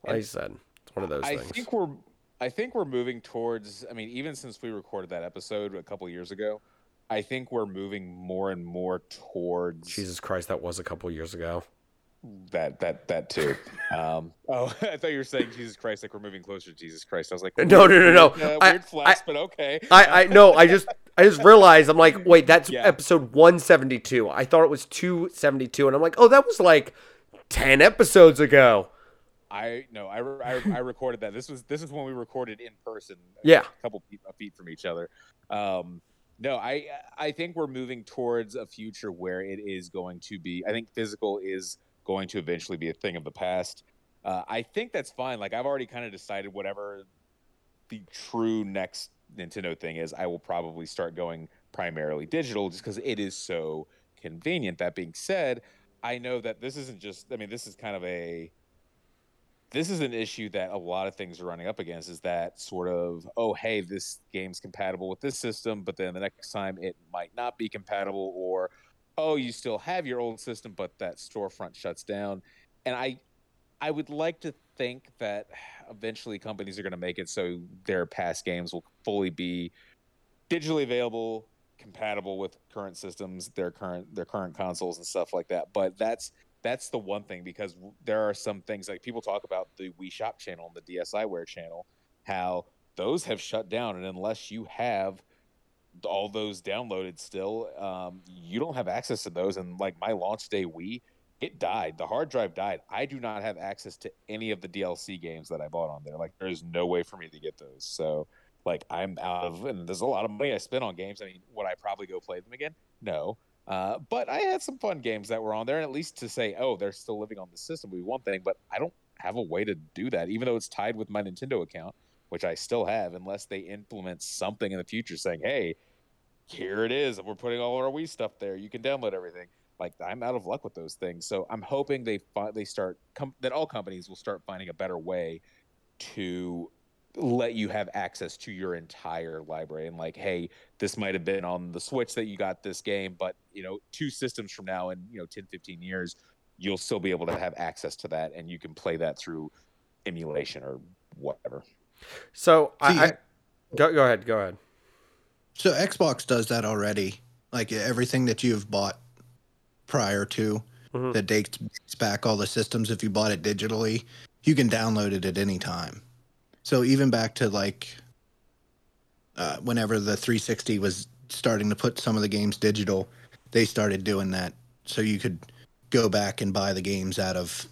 Like I said, it's one of those I things. think we're I think we're moving towards I mean, even since we recorded that episode a couple years ago, I think we're moving more and more towards Jesus Christ, that was a couple years ago. That that that too. Um, oh, I thought you were saying Jesus Christ, like we're moving closer to Jesus Christ. I was like, no, no, no, no. Uh, weird flex, but okay. I, I no, I just I just realized I'm like, wait, that's yeah. episode 172. I thought it was 272, and I'm like, oh, that was like 10 episodes ago. I no, I, I, I recorded that. This was this is when we recorded in person. Yeah, a couple feet from each other. Um, no, I I think we're moving towards a future where it is going to be. I think physical is going to eventually be a thing of the past. Uh, I think that's fine. Like I've already kind of decided whatever the true next Nintendo thing is, I will probably start going primarily digital just because it is so convenient. That being said, I know that this isn't just. I mean, this is kind of a. This is an issue that a lot of things are running up against. Is that sort of oh hey this game's compatible with this system, but then the next time it might not be compatible, or oh, you still have your old system, but that storefront shuts down. And I, I would like to think that eventually companies are going to make it so their past games will fully be digitally available, compatible with current systems, their current their current consoles and stuff like that. But that's that's the one thing because there are some things like people talk about the Wii Shop channel and the DSiWare channel, how those have shut down, and unless you have all those downloaded still. Um, you don't have access to those. And like my launch day Wii, it died. The hard drive died. I do not have access to any of the DLC games that I bought on there. Like there's no way for me to get those. So like I'm out of, and there's a lot of money I spent on games. I mean, would I probably go play them again? No. Uh, but I had some fun games that were on there, and at least to say, oh, they're still living on the system would be one thing. But I don't have a way to do that, even though it's tied with my Nintendo account, which I still have, unless they implement something in the future saying, hey, here it is. We're putting all our Wii stuff there. You can download everything. Like I'm out of luck with those things. So I'm hoping they fi- they start com- that all companies will start finding a better way to let you have access to your entire library and like hey this might have been on the switch that you got this game but you know two systems from now in you know 10 15 years you'll still be able to have access to that and you can play that through emulation or whatever so I, I go, go ahead go ahead so Xbox does that already. Like everything that you've bought prior to mm-hmm. that dates back all the systems. If you bought it digitally, you can download it at any time. So even back to like uh, whenever the 360 was starting to put some of the games digital, they started doing that. So you could go back and buy the games out of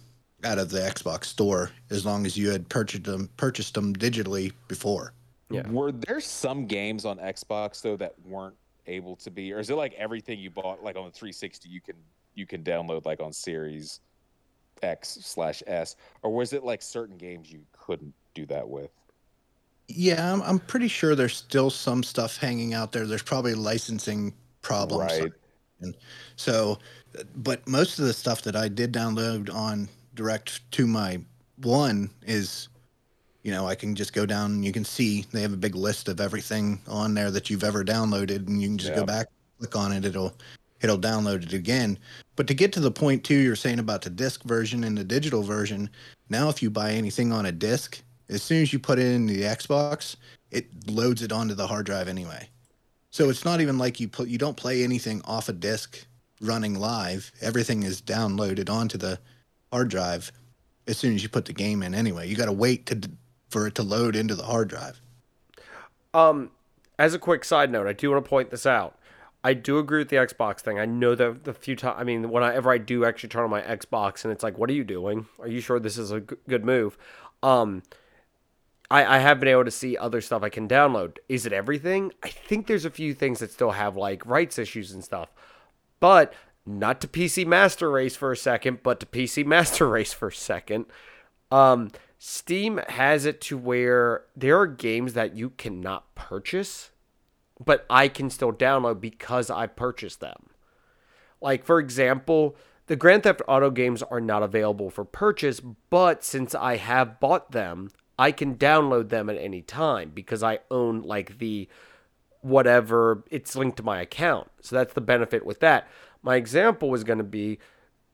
out of the Xbox store as long as you had purchased them purchased them digitally before. Yeah. Were there some games on Xbox though that weren't able to be, or is it like everything you bought like on the 360 you can you can download like on Series X slash S, or was it like certain games you couldn't do that with? Yeah, I'm, I'm pretty sure there's still some stuff hanging out there. There's probably licensing problems. Right. And So, but most of the stuff that I did download on direct to my one is you know, I can just go down and you can see they have a big list of everything on there that you've ever downloaded, and you can just yeah. go back, click on it, it'll it'll download it again. But to get to the point too, you're saying about the disc version and the digital version. Now, if you buy anything on a disc, as soon as you put it in the Xbox, it loads it onto the hard drive anyway. So it's not even like you put you don't play anything off a disc running live. Everything is downloaded onto the hard drive as soon as you put the game in anyway. You got to wait to for it to load into the hard drive. Um, as a quick side note, I do want to point this out. I do agree with the Xbox thing. I know that the few times, I mean, whenever I do actually turn on my Xbox and it's like, what are you doing? Are you sure this is a good move? Um, I, I have been able to see other stuff I can download. Is it everything? I think there's a few things that still have like rights issues and stuff. But not to PC Master Race for a second, but to PC Master Race for a second. Um, Steam has it to where there are games that you cannot purchase, but I can still download because I purchased them. Like, for example, the Grand Theft Auto games are not available for purchase, but since I have bought them, I can download them at any time because I own like the whatever it's linked to my account. So that's the benefit with that. My example was going to be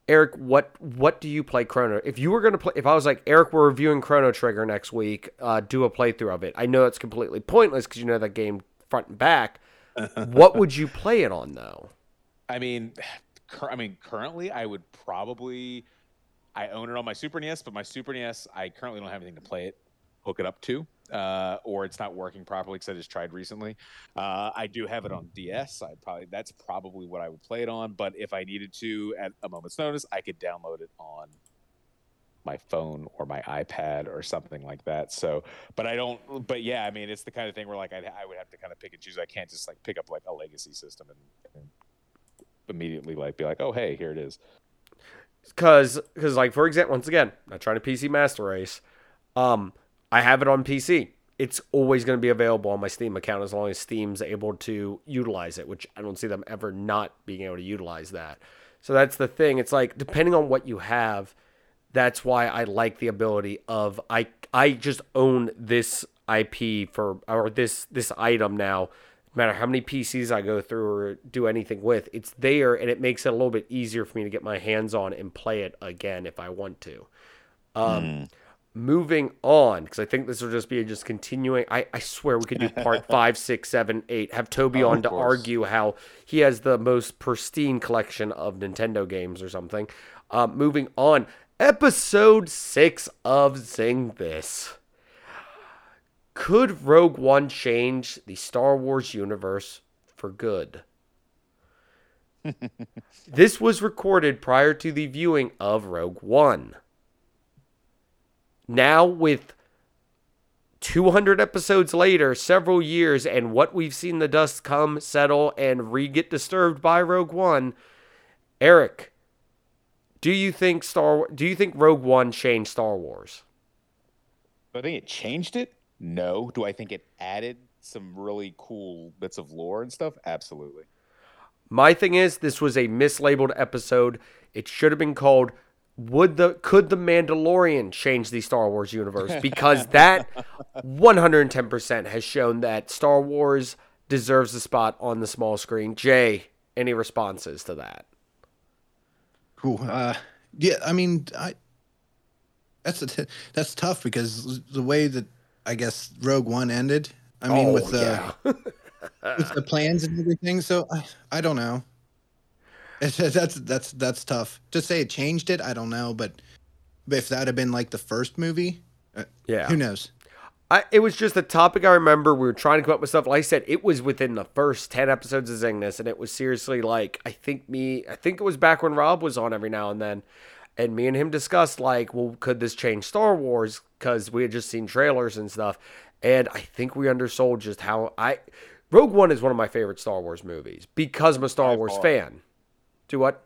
Eric, what what do you play Chrono? If you were going to play if I was like Eric, we're reviewing Chrono Trigger next week, uh, do a playthrough of it. I know it's completely pointless cuz you know that game front and back. what would you play it on though? I mean, cur- I mean, currently I would probably I own it on my Super NES, but my Super NES I currently don't have anything to play it, hook it up to, uh, or it's not working properly because I just tried recently. Uh, I do have it on DS. I probably that's probably what I would play it on. But if I needed to at a moment's notice, I could download it on my phone or my iPad or something like that. So, but I don't. But yeah, I mean, it's the kind of thing where like I, I would have to kind of pick and choose. I can't just like pick up like a legacy system and, and immediately like be like, oh hey, here it is. Cause, cause like for example, once again, not trying to PC Master Race. Um, I have it on PC. It's always going to be available on my Steam account as long as Steam's able to utilize it, which I don't see them ever not being able to utilize that. So that's the thing. It's like depending on what you have, that's why I like the ability of I I just own this IP for or this this item now. No matter how many PCs I go through or do anything with, it's there and it makes it a little bit easier for me to get my hands on and play it again if I want to. Um, moving on because I think this will just be just continuing. I, I swear we could do part five, six, seven, eight. Have Toby Oh, on to course. argue how he has the most pristine collection of Nintendo games or something. Uh, moving on, episode six of Zing This. Could Rogue One change the Star Wars universe for good? this was recorded prior to the viewing of Rogue One now with 200 episodes later, several years, and what we've seen the dust come, settle, and re get disturbed by Rogue One, Eric, do you think Star do you think Rogue One changed Star Wars? Do I think it changed it? No. Do I think it added some really cool bits of lore and stuff? Absolutely. My thing is, this was a mislabeled episode. It should have been called "Would the Could the Mandalorian change the Star Wars universe?" Because that 110% has shown that Star Wars deserves a spot on the small screen. Jay, any responses to that? Cool. Uh, yeah, I mean, I that's a t- that's tough because the way that I guess Rogue One ended. I mean, with the with the plans and everything. So I, I don't know. It's, that's that's that's tough to say. It changed it. I don't know, but if that had been like the first movie, uh, yeah. who knows? I, it was just a topic I remember. We were trying to come up with stuff. Like I said, it was within the first 10 episodes of Zingness, and it was seriously like, I think me, I think it was back when Rob was on every now and then. And me and him discussed, like, well, could this change Star Wars? Because we had just seen trailers and stuff. And I think we undersold just how I. Rogue One is one of my favorite Star Wars movies because I'm a Star Wars fan. Do what?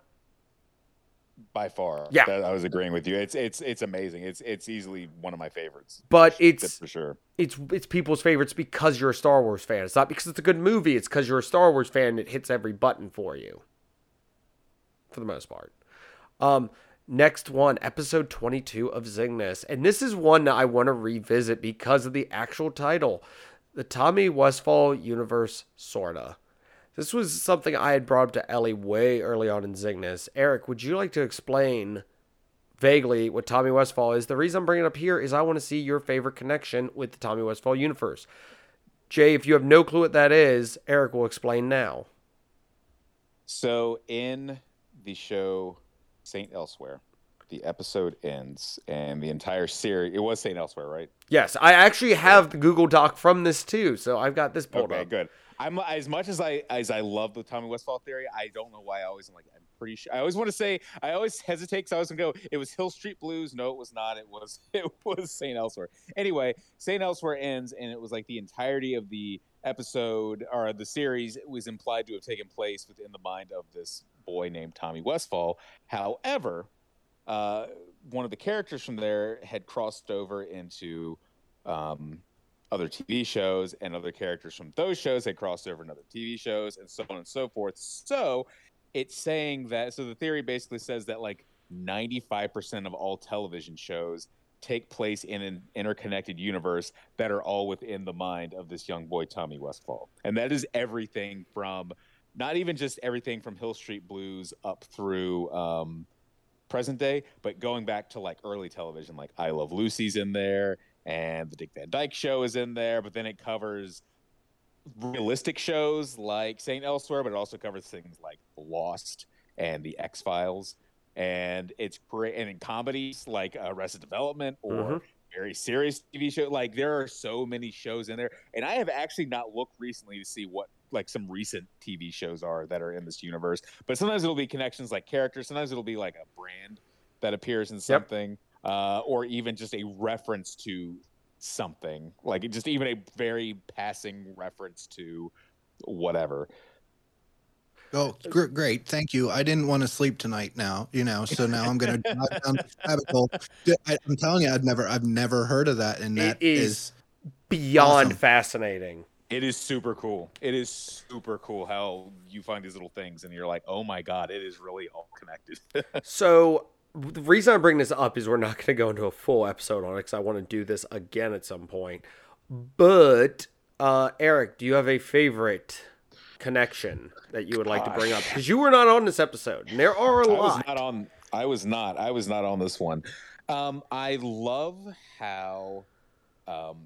By far. Yeah. That- I was agreeing with you. It's it's it's amazing. It's it's easily one of my favorites. But That's it's for sure. it's it's people's favorites because you're a Star Wars fan. It's not because it's a good movie. It's because you're a Star Wars fan. It hits every button for you, for the most part. Um, next one, episode 22 of Zingness, and this is one that I want to revisit because of the actual title, the Tommy Westphall universe, sorta. This was something I had brought up to Ellie way early on in Zingness. Eric, would you like to explain vaguely what Tommy Westphall is. The reason I'm bringing it up here is I want to see your favorite connection with the Tommy Westphall universe. Jay, if you have no clue what that is, Eric will explain now. So in the show Saint Elsewhere, the episode ends and the entire series. It was St. Elsewhere, right? Yes, I actually have the Google Doc from this too, so I've got this pulled Okay, up. good. I'm as much as I as I love the Tommy Westphall theory. I don't know why I always am like I'm pretty sure. I always want to say I always hesitate because I always go. It was Hill Street Blues. No, it was not. It was it was Saint Elsewhere. Anyway, Saint Elsewhere ends, and it was like the entirety of the episode or the series was implied to have taken place within the mind of this boy named Tommy Westphall. However, uh, one of the characters from there had crossed over into um, other TV shows, and other characters from those shows had crossed over in other TV shows, and so on and so forth. So it's saying that. So the theory basically says that like 95% of all television shows take place in an interconnected universe that are all within the mind of this young boy Tommy Westphall, and that is everything from not even just everything from Hill Street Blues up through. Um, present day, but going back to like early television, like I Love Lucy's in there, and the Dick Van Dyke Show is in there, but then it covers realistic shows like Saint Elsewhere, but it also covers things like Lost and the X Files, and it's great. And in comedies like Arrested Development or Mhm. very serious TV show, like there are so many shows in there, and I have actually not looked recently to see what like some recent TV shows are that are in this universe. But sometimes it'll be connections like characters. Sometimes it'll be like a brand that appears in something, uh, or even just a reference to something, like just even a very passing reference to whatever. Oh, gr- great. Thank you. I didn't want to sleep tonight now, you know, so now I'm going to dive down the rabbit hole. I, I'm telling you, I've never, I've never heard of that. And It that is is, Beyond Awesome. fascinating. It is super cool. It is super cool how you find these little things and you're like, oh my god, it is really all connected. So the reason I bring this up is we're not going to go into a full episode on it because I want to do this again at some point. But uh, Eric, do you have a favorite connection that you would like to bring up? Because you were not on this episode, and there are a I was not on. I was not. I was not on this one. Um, I love how um,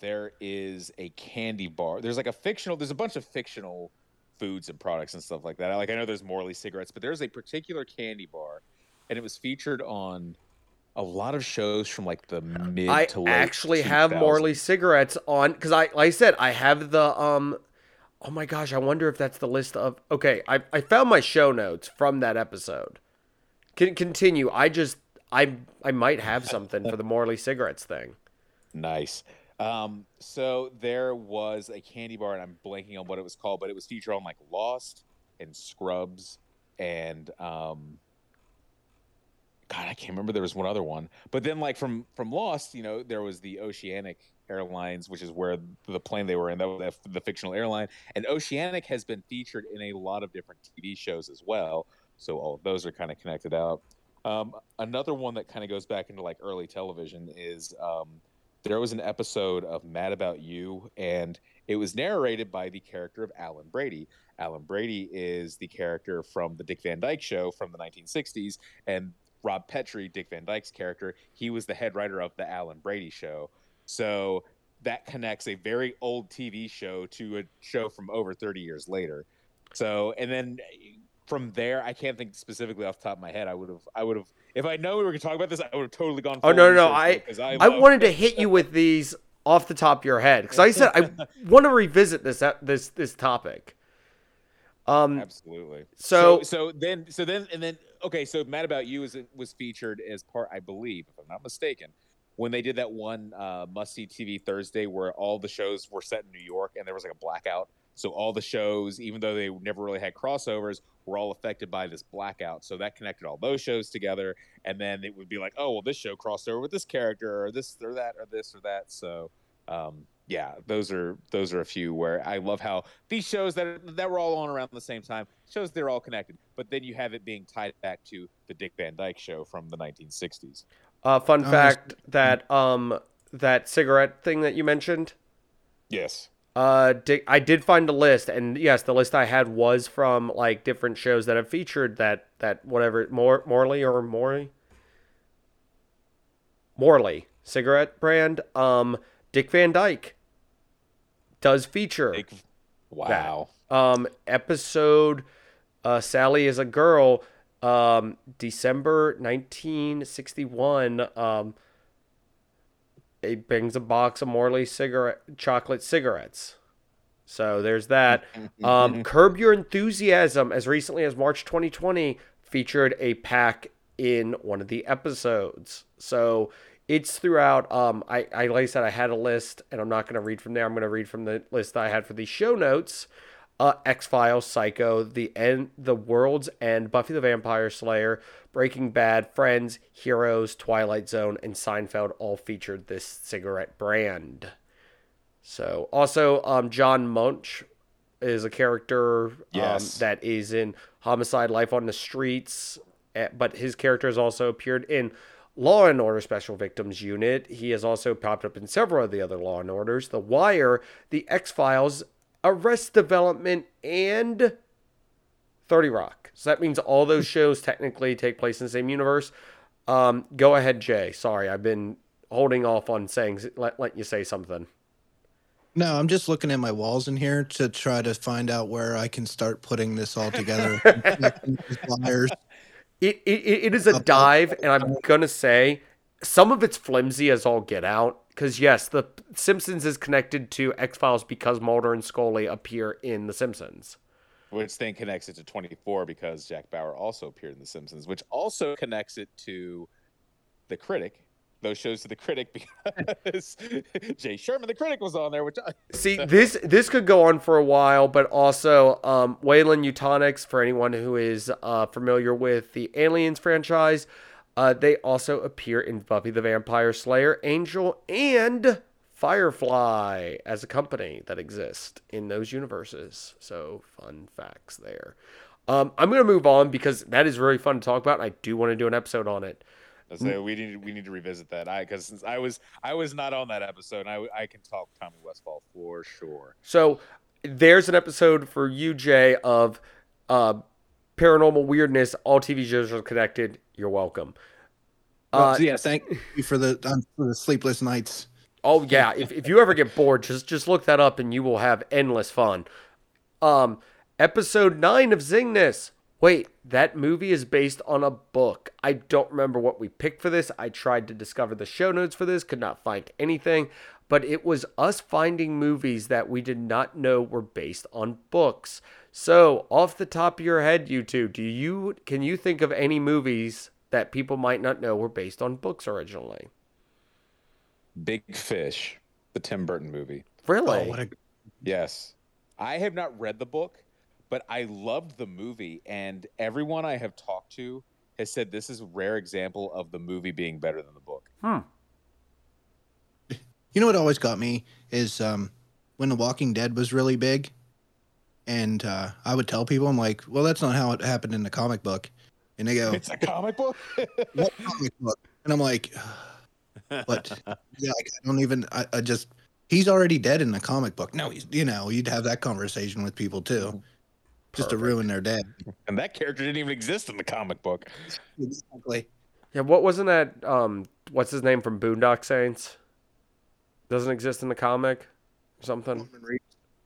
there is a candy bar. There's like a fictional. There's a bunch of fictional foods and products and stuff like that. Like I know there's Morley cigarettes, but there's a particular candy bar, and it was featured on a lot of shows from like the mid I to late. actually have 2000s. Morley cigarettes on because I, like I said, I have the um. Oh my gosh, I wonder if that's the list of. Okay, I I found my show notes from that episode. Can continue. I just I I might have something for the Morley cigarettes thing. Nice. Um, so there was a candy bar, and I'm blanking on what it was called, but it was featured on like Lost and Scrubs, and um, God, I can't remember. There was one other one, but then like from from Lost, you know, there was the Oceanic Airlines, which is where the plane they were in, that was the fictional airline, and Oceanic has been featured in a lot of different TV shows as well. So all of those are kind of connected out. Um, another one that kind of goes back into like early television is um, there was an episode of Mad About You, and it was narrated by the character of Alan Brady. Alan Brady is the character from the Dick Van Dyke Show from the 1960s, and Rob Petrie, Dick Van Dyke's character, he was the head writer of the Alan Brady Show. So that connects a very old TV show to a show from over 30 years later. So, and then from there, I can't think specifically off the top of my head. I would have, I would have, if I know we were going to talk about this, I would have totally gone. Oh no no no! research I I wanted to hit you with these off the top of your head because I said I want to revisit this this this topic. Um. Absolutely. So- so, so then, so then, and then, okay. So, Mad About You was was featured as part, I believe, if I'm not mistaken, when they did that one uh, must see TV Thursday where all the shows were set in New York and there was like a blackout. So all the shows, even though they never really had crossovers, were all affected by this blackout. So that connected all those shows together, and then it would be like, oh well, this show crossed over with this character, or this or that, or this or that. So. Um, yeah, those are those are a few where I love how these shows that are, that were all on around the same time shows they're all connected, but then you have it being tied back to the Dick Van Dyke Show from the 1960s. Uh, fun Oh, fact that um that cigarette thing that you mentioned. Yes. Uh, di- I did find a list, and yes, the list I had was from like different shows that have featured that that whatever Mor- Morley or Morley, Morley cigarette brand. Um, Dick Van Dyke does feature Dick. Wow. um episode. Uh, Sally is a girl. Um, December 1961, um, it brings a box of Morley cigarette chocolate cigarettes. So there's that. Um, Curb Your Enthusiasm, as recently as March 2020, featured a pack in one of the episodes. So it's throughout. Um, I, I like I said, I had a list, and I'm not going to read from there. I'm going to read from the list that I had for the show notes. Uh, X Files, Psycho, The End, The World's End, Buffy the Vampire Slayer, Breaking Bad, Friends, Heroes, Twilight Zone, and Seinfeld all featured this cigarette brand. So also, um, John Munch is a character um, Yes. that is in Homicide: Life on the Streets, eh, but his character has also appeared in Law and Order Special Victims Unit. He has also popped up in several of the other Law and Orders: The Wire, The X Files, Arrest Development, and 30 Rock. So that means all those shows technically take place in the same universe. Um, go ahead, Jay. Sorry, I've been holding off on saying let, let you say something. No, I'm just looking at my walls in here to try to find out where I can start putting this all together. Flyers. It, it, it is a dive, and I'm gonna say some of it's flimsy as all get out. Because yes, the Simpsons is connected to X Files because Mulder and Scully appear in the Simpsons. which then connects it to 24 because Jack Bauer also appeared in The Simpsons, which also connects it to The Critic. Those shows to The Critic because Jay Sherman, The Critic, was on there, which I, See, this this could go on for a while, but also um, Weyland-Yutani, for anyone who is uh, familiar with the Aliens franchise, uh, they also appear in Buffy the Vampire Slayer, Angel, and Firefly as a company that exists in those universes. So, fun facts there. Um, I'm going to move on because that is really fun to talk about. And I do want to do an episode on it. So we need we need to revisit that. I because since I was I was not on that episode, and I I can talk Tommy Westphall for sure. So there's an episode for you, Jay, of uh, paranormal weirdness. All TV shows are connected. You're welcome. Uh, so yeah, thank you for the um, for the sleepless nights. oh yeah, if if you ever get bored, just just look that up and you will have endless fun. Um, episode nine of Zingness. Wait, that movie is based on a book. I don't remember what we picked for this. I tried to discover the show notes for this, could not find anything, but it was us finding movies that we did not know were based on books. So, off the top of your head, you two, do you can you think of any movies that people might not know were based on books originally? Big Fish, the Tim Burton movie. Really? Oh, what a Yes. I have not read the book, but I loved the movie, and everyone I have talked to has said this is a rare example of the movie being better than the book. hmm. You know what always got me is um, when The Walking Dead was really big, and uh, I would tell people, I'm like, well, that's not how it happened in the comic book, and they go, It's a comic book. what comic book? And I'm like, but yeah, like, I don't even. I, I just he's already dead in the comic book. No, he's you know you'd have that conversation with people too, just to ruin their day. and that character didn't even exist in the comic book. Exactly. Yeah, what wasn't that? Um, what's his name from Boondock Saints? Doesn't exist in the comic or something.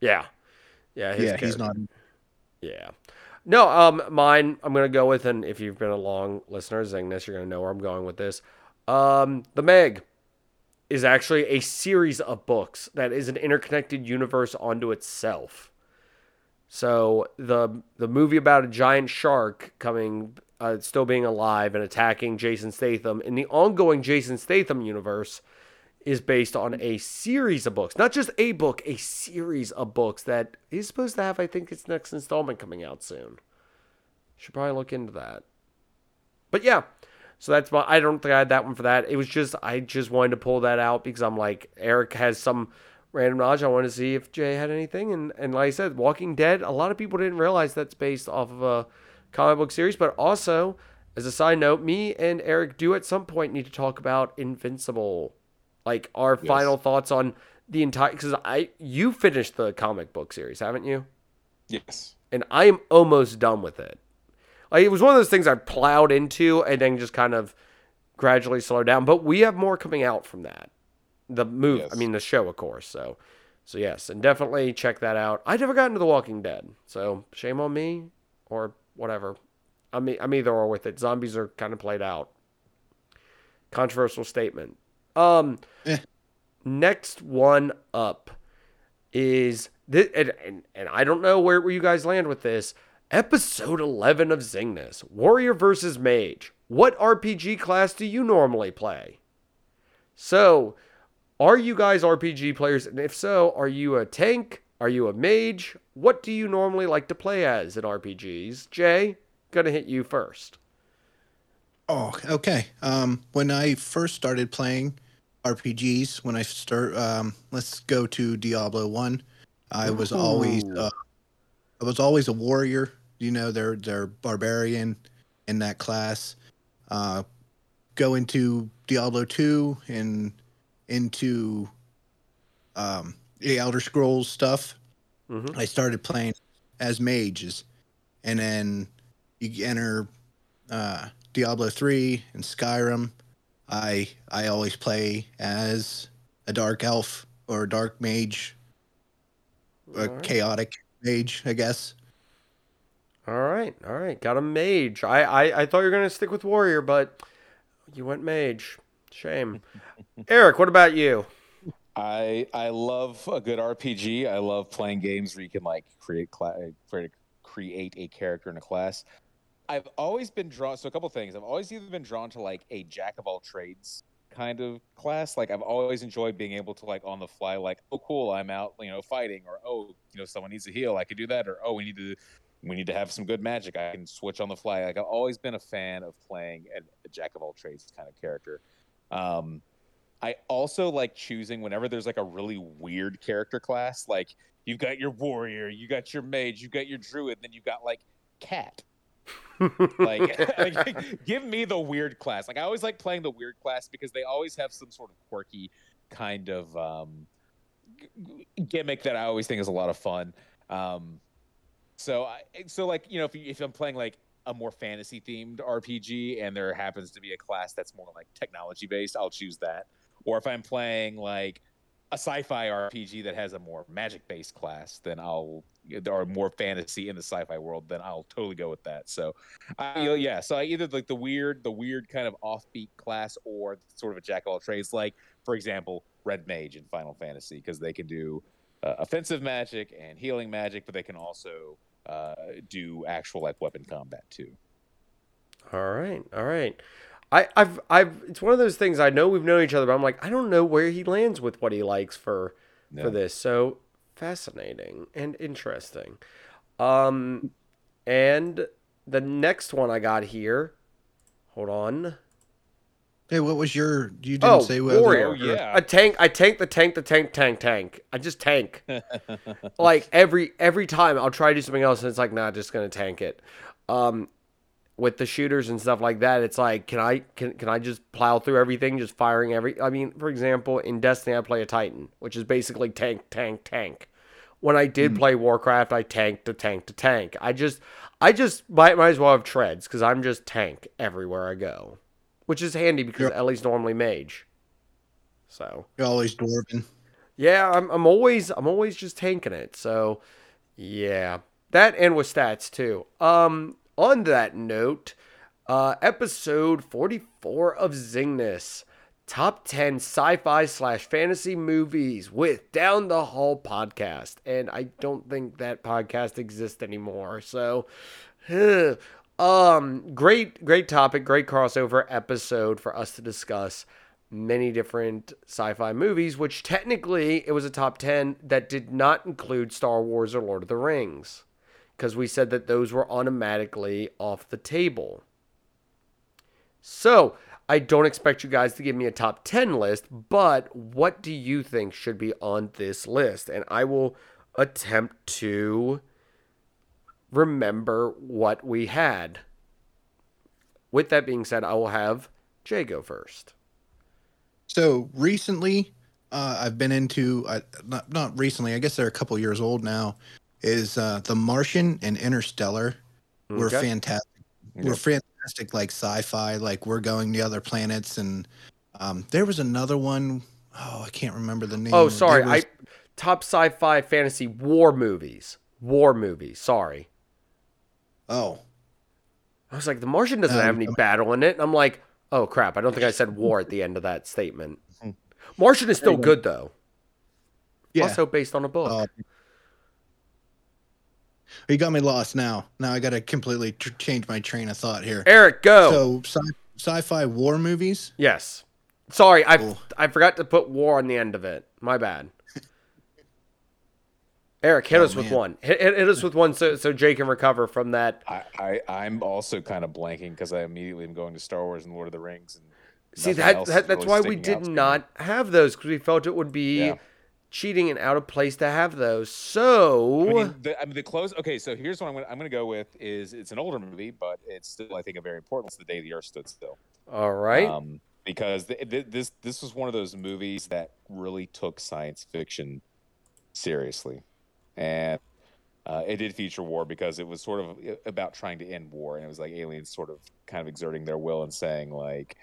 Yeah, yeah, his Yeah, he's not. Yeah, no. Um, mine. I'm gonna go with, and if you've been a long listener of Zingness, you're gonna know where I'm going with this. Um, the Meg is actually a series of books that is an interconnected universe onto itself. So the the movie about a giant shark coming, uh, still being alive and attacking Jason Statham in the ongoing Jason Statham universe is based on a series of books, not just a book, a series of books that he's supposed to have. I think its next installment coming out soon. Should probably look into that. But yeah, so that's my. I don't think I had that one for that. It was just I just wanted to pull that out because I'm like Eric has some random knowledge. I wanted to see if Jay had anything, and and like I said, Walking Dead. A lot of people didn't realize that's based off of a comic book series, but also as a side note, me and Eric do at some point need to talk about Invincible, like our Yes. final thoughts on the entire. Because I you finished the comic book series, haven't you? Yes. and I am almost done with it. Like it was one of those things I plowed into and then just kind of gradually slowed down. But we have more coming out from that. The move, Yes. I mean the show, of course. So, so yes, and definitely check that out. I never got into The Walking Dead, so shame on me or whatever. I'm I'm either or with it. Zombies are kind of played out. Controversial statement. Um, Eh. next one up is this, and, and, and I don't know where, where you guys land with this. Episode 11 of Zingness Warrior versus Mage. What RPG class do you normally play? So, are you guys RPG players? And if so, are you a tank? Are you a mage? What do you normally like to play as in RPGs? Jay, gonna hit you first. Oh, okay. Um, when I first started playing RPGs, when I start, um, let's go to Diablo One. I was always, uh, I was always a warrior. You know, they're they're barbarian in that class. Uh, go into Diablo Two and into um, the Elder Scrolls stuff. Mhm. I started playing as mages, and then you enter uh, Diablo three and Skyrim. I I always play as a dark elf or a dark mage, a Alright. chaotic mage, I guess. All right, all right. Got a mage. I, I, I thought you were gonna stick with warrior, but you went mage. Shame. Eric, what about you? I I love a good RPG. I love playing games where you can like create cla- create a character in a class. I've always been drawn. So a couple things. I've always either been drawn to like a jack of all trades kind of class. Like I've always enjoyed being able to like on the fly, like oh cool, I'm out, you know, fighting, or oh you know someone needs a heal, I could do that, or oh we need to we need to have some good magic, I can switch on the fly. Like I've always been a fan of playing a, a jack of all trades kind of character. Um, I also like choosing whenever there's like a really weird character class. Like you've got your warrior, you got your mage, you got your druid, then you've got like cat. Like, like, give me the weird class. Like I always like playing the weird class because they always have some sort of quirky kind of um, g- gimmick that I always think is a lot of fun. Um, so I so like you know if if I'm playing like a more fantasy themed RPG and there happens to be a class that's more like technology based, I'll choose that. Or if I'm playing like a sci-fi RPG that has a more magic based class, then I'll or more fantasy in the sci-fi world, then I'll totally go with that. So, I, yeah. So I either like the weird, the weird kind of offbeat class, or sort of a jack of all trades, like for example, Red Mage in Final Fantasy, because they can do uh, offensive magic and healing magic, but they can also uh, do actual like weapon combat too. All right, all right. I, I've, I've. It's one of those things. I know we've known each other, but I'm like, I don't know where he lands with what he likes for Yeah. for this. So fascinating and interesting. Um, and the next one I got here. Hold on. Hey, what was your? You didn't Oh, say what warrior. Oh, yeah. A tank. I tank the tank. The tank. Tank. Tank. I just tank. like every every time I'll try to do something else, and it's like, nah, just gonna tank it. Um, with the shooters and stuff like that, it's like, can I can can I just plow through everything, just firing every? I mean, for example, in Destiny, I play a Titan, which is basically tank, tank, tank. When I did play Warcraft, I tanked to tank to tank. I just, I just might, might as well have treads because I'm just tank everywhere I go, which is handy because Yep. Ellie's normally mage. So You're always dwarven. yeah, I'm I'm always I'm always just tanking it. So yeah. That and with stats too. Um on that note, uh episode 44 of Cygnus. Top 10 sci-fi slash fantasy movies with Down the Hall podcast. And I don't think that podcast exists anymore. So um great great topic, great crossover episode for us to discuss many different sci-fi movies, which technically it was a top 10 that did not include Star Wars or Lord of the Rings because we said that those were automatically off the table. So, I don't expect you guys to give me a top 10 list, but what do you think should be on this list? And I will attempt to remember what we had. With that being said, I will have Jay go first. So recently, uh, I've been into uh, not not recently. I guess they're a couple years old now. Is uh, The Martian and Interstellar were Okay. fantastic. Were fantastic, like sci-fi. Like we're going to other planets, and um, there was another one oh I can't remember the name. Oh, sorry. Was- I top sci-fi fantasy war movies. War movies. Sorry. Oh I was like, the Martian doesn't have Um, any battle in it. I'm like, oh crap, I don't think I said war at the end of that statement. Hmm. Martian is still good though. Yeah. Also based on a book. Uh, you got me lost now. Now I got to completely tr- change my train of thought here. Eric, go. So sci- sci-fi war movies. yes. Sorry, I Cool. I forgot to put war on the end of it. My bad. Eric, hit Oh, us with one. Hit, hit, hit us with one so so Jay can recover from that. I, I I'm also kind of blanking because I immediately am going to Star Wars and Lord of the Rings. And See that, that is really why we did to not have those because we felt it would be Yeah. cheating and out of place to have those. So I mean, the, I mean, the close. Okay, so here's what I'm gonna I'm gonna go with is it's an older movie, but it's still I think a very important. It's the day the Earth stood still. all right. Um, because th- th- this this was one of those movies that really took science fiction seriously, and uh, it did feature war because it was sort of uh, about trying to end war, and it was like aliens sort of kind of exerting their will and saying like,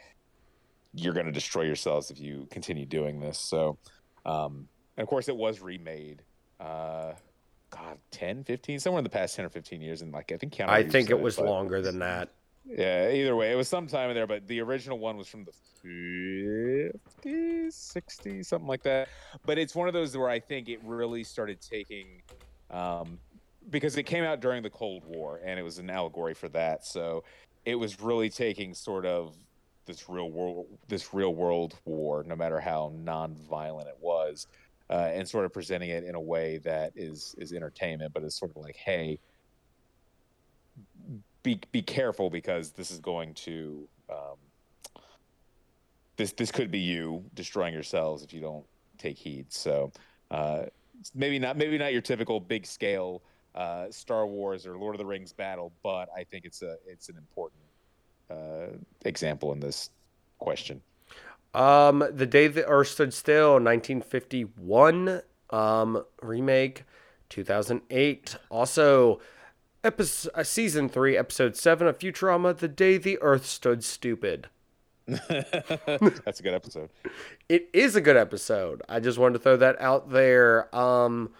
"You're going to destroy yourselves if you continue doing this." So, um, and of course, it was remade. Uh, God, 10, 15, somewhere in the past 10 or 15 years. And like, I think Keanu I think it was longer than that. yeah, either way, it was sometime in there, but the original one was from the 50s, 60s, something like that. But it's one of those where I think it really started taking, um, because it came out during the Cold War and it was an allegory for that. So it was really taking sort of this real world, this real world war, no matter how non-violent it was, uh, and sort of presenting it in a way that is is entertainment, but it's sort of like, hey, be be careful because this is going to um, this this could be you destroying yourselves if you don't take heed. So uh, maybe not maybe not your typical big scale uh, Star Wars or Lord of the Rings battle, but I think it's a it's an important uh, example in this question. Um, The Day the Earth Stood Still, 1951. Um, remake, 2008. Also, episode, uh, season three, episode seven of Futurama. The Day the Earth Stood Stupid. That's a good episode. It is a good episode. I just wanted to throw that out there. Um,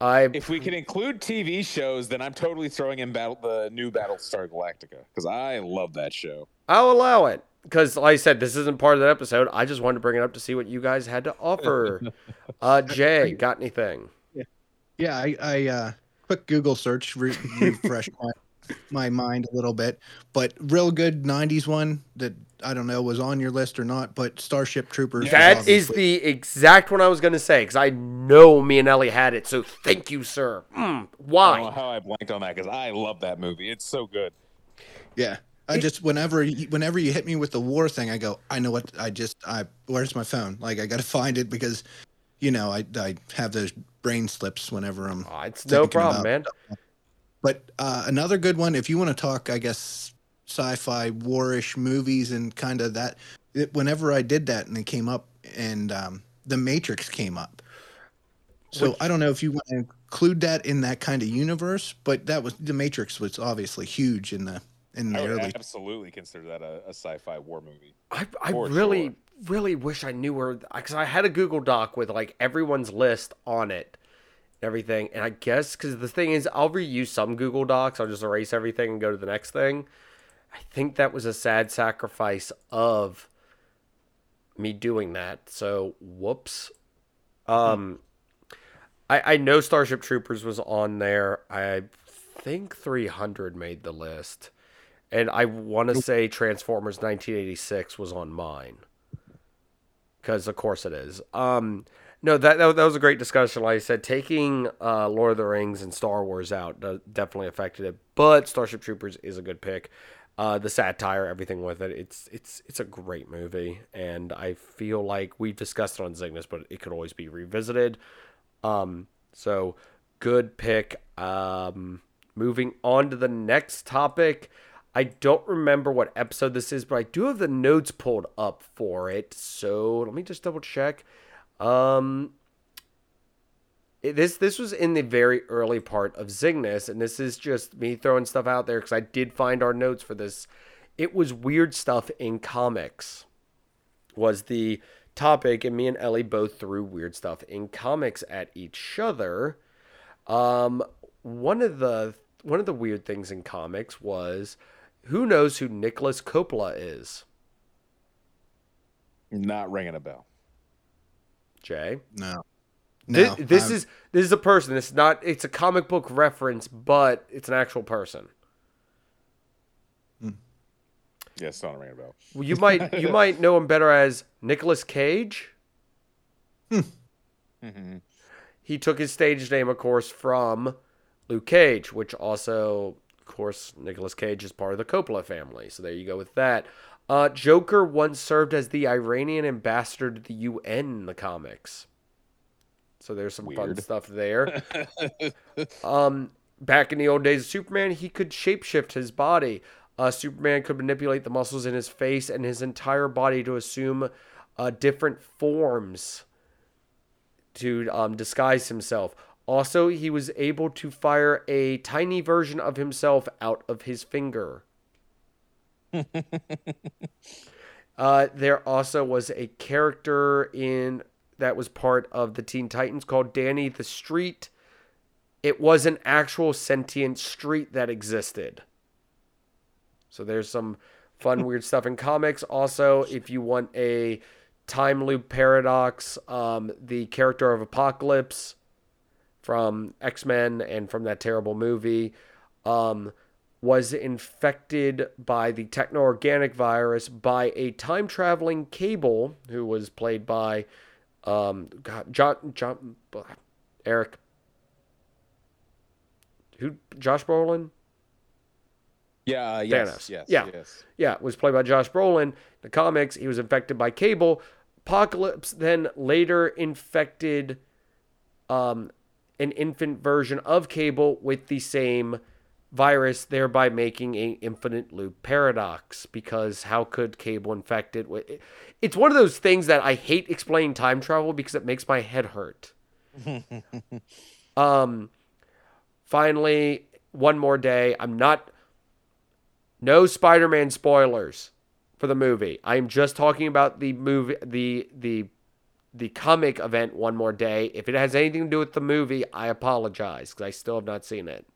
I If we can include TV shows, then I'm totally throwing in battle the new Battlestar Galactica because I love that show. I'll allow it because, like I said, this isn't part of that episode. I just wanted to bring it up to see what you guys had to offer. uh, Jay, got anything? Yeah, I, I uh, quick Google search re- refreshed my, my mind a little bit, but real good '90s one that I don't know was on your list or not, but Starship Troopers. was That is obviously- the exact one I was going to say because I know me and Ellie had it. So thank you, sir. Mm, I don't know why? how I blanked on that because I love that movie. It's so good. yeah. I just whenever you, whenever you hit me with the war thing, I go, I know what I just I where's my phone? Like I got to find it because, you know, I I have those brain slips whenever I'm Oh, it's no problem, about- man. But uh, another good one, if you want to talk, I guess, sci-fi warish movies and kind of that. It, whenever I did that and it came up, and um, The Matrix came up. So Which- I don't know if you want to include that in that kind of universe, but that was The Matrix was obviously huge in the in the I would early. absolutely consider that a, a sci-fi war movie. I, I really, sure. really wish I knew where because I had a Google Doc with like everyone's list on it, everything, and I guess because the thing is, I'll reuse some Google Docs. I'll just erase everything and go to the next thing. I think that was a sad sacrifice of me doing that. So whoops. Um, I I know Starship Troopers was on there. I think 300 made the list. And I want to say Transformers 1986 was on mine. Because, of course, it is. Um, no, that, that that was a great discussion. Like I said, taking uh, Lord of the Rings and Star Wars out definitely affected it. But Starship Troopers is a good pick. Uh, the satire, everything with it, it's it's it's a great movie, and I feel like we've discussed it on Cygnus, but it could always be revisited. Um, so good pick. Um, moving on to the next topic. I don't remember what episode this is, but I do have the notes pulled up for it. So let me just double check. Um, this this was in the very early part of Cygnus, and this is just me throwing stuff out there because I did find our notes for this. It was weird stuff in comics. Was the topic, and me and Ellie both threw weird stuff in comics at each other. Um, one of the one of the weird things in comics was Who knows who Nicolas Coppola is? Not ringing a bell. Jay. No. Thi- No. this I'm- is this is a person. It's not. It's a comic book reference, but it's an actual person. Yeah, it's not ringing a bell. Well, You might you might know him better as Nicolas Cage. Mm-hmm. He took his stage name, of course, from Luke Cage, which also, of course, Nicolas Cage is part of the Coppola family. So there you go with that. Uh, Joker once served as the Iranian ambassador to the UN in the comics. So there's some fun stuff there. um, back in the old days of Superman, he could shapeshift his body. Uh, Superman could manipulate the muscles in his face and his entire body to assume uh, different forms to um, disguise himself. Also, he was able to fire a tiny version of himself out of his finger. uh, there also was a character in that was part of the Teen Titans called Danny the Street. It was an actual sentient street that existed. So there's some fun, weird stuff in comics. Also, if you want a time loop paradox, um, the character of Apocalypse from X Men and from that terrible movie um, was infected by the techno organic virus by a time traveling cable who was played by um, God, John, John, Eric. Who? Josh Brolin? Yeah, uh, yes, Thanos. yes, Yeah. yes. yeah, was played by Josh Brolin. The comics, he was infected by Cable. Apocalypse then later infected um, an infant version of Cable with the same virus, thereby making a infinite loop paradox. Because how could Cable infect it? It's one of those things that I hate explaining time travel because it makes my head hurt. um, finally, one more day. I'm not. No Spider-Man spoilers for the movie. I am just talking about the movie, the the the comic event. One more day. If it has anything to do with the movie, I apologize because I still have not seen it.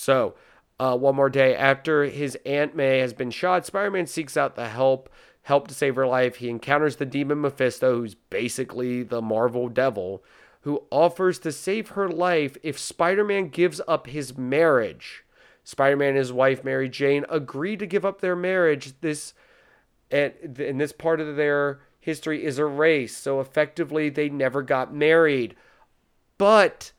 So, uh, one more day after his Aunt May has been shot, Spider-Man seeks out the help help to save her life. He encounters the demon Mephisto, who's basically the Marvel devil, who offers to save her life if Spider-Man gives up his marriage. Spider-Man and his wife Mary Jane agree to give up their marriage. This and in this part of their history is erased, so effectively they never got married. But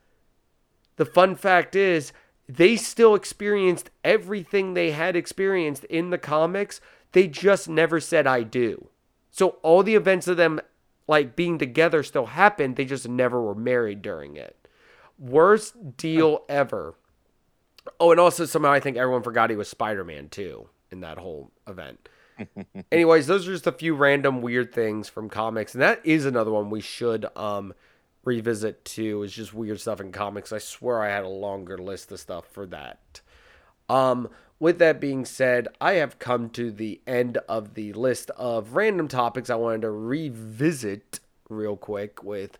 the fun fact is they still experienced everything they had experienced in the comics. They just never said I do. So all the events of them like being together still happened. They just never were married during it. Worst deal ever. Oh, and also somehow I think everyone forgot he was Spider Man too in that whole event. Anyways, those are just a few random weird things from comics, and that is another one we should um revisit too. Is just weird stuff in comics. I swear I had a longer list of stuff for that. Um, with that being said, I have come to the end of the list of random topics I wanted to revisit real quick with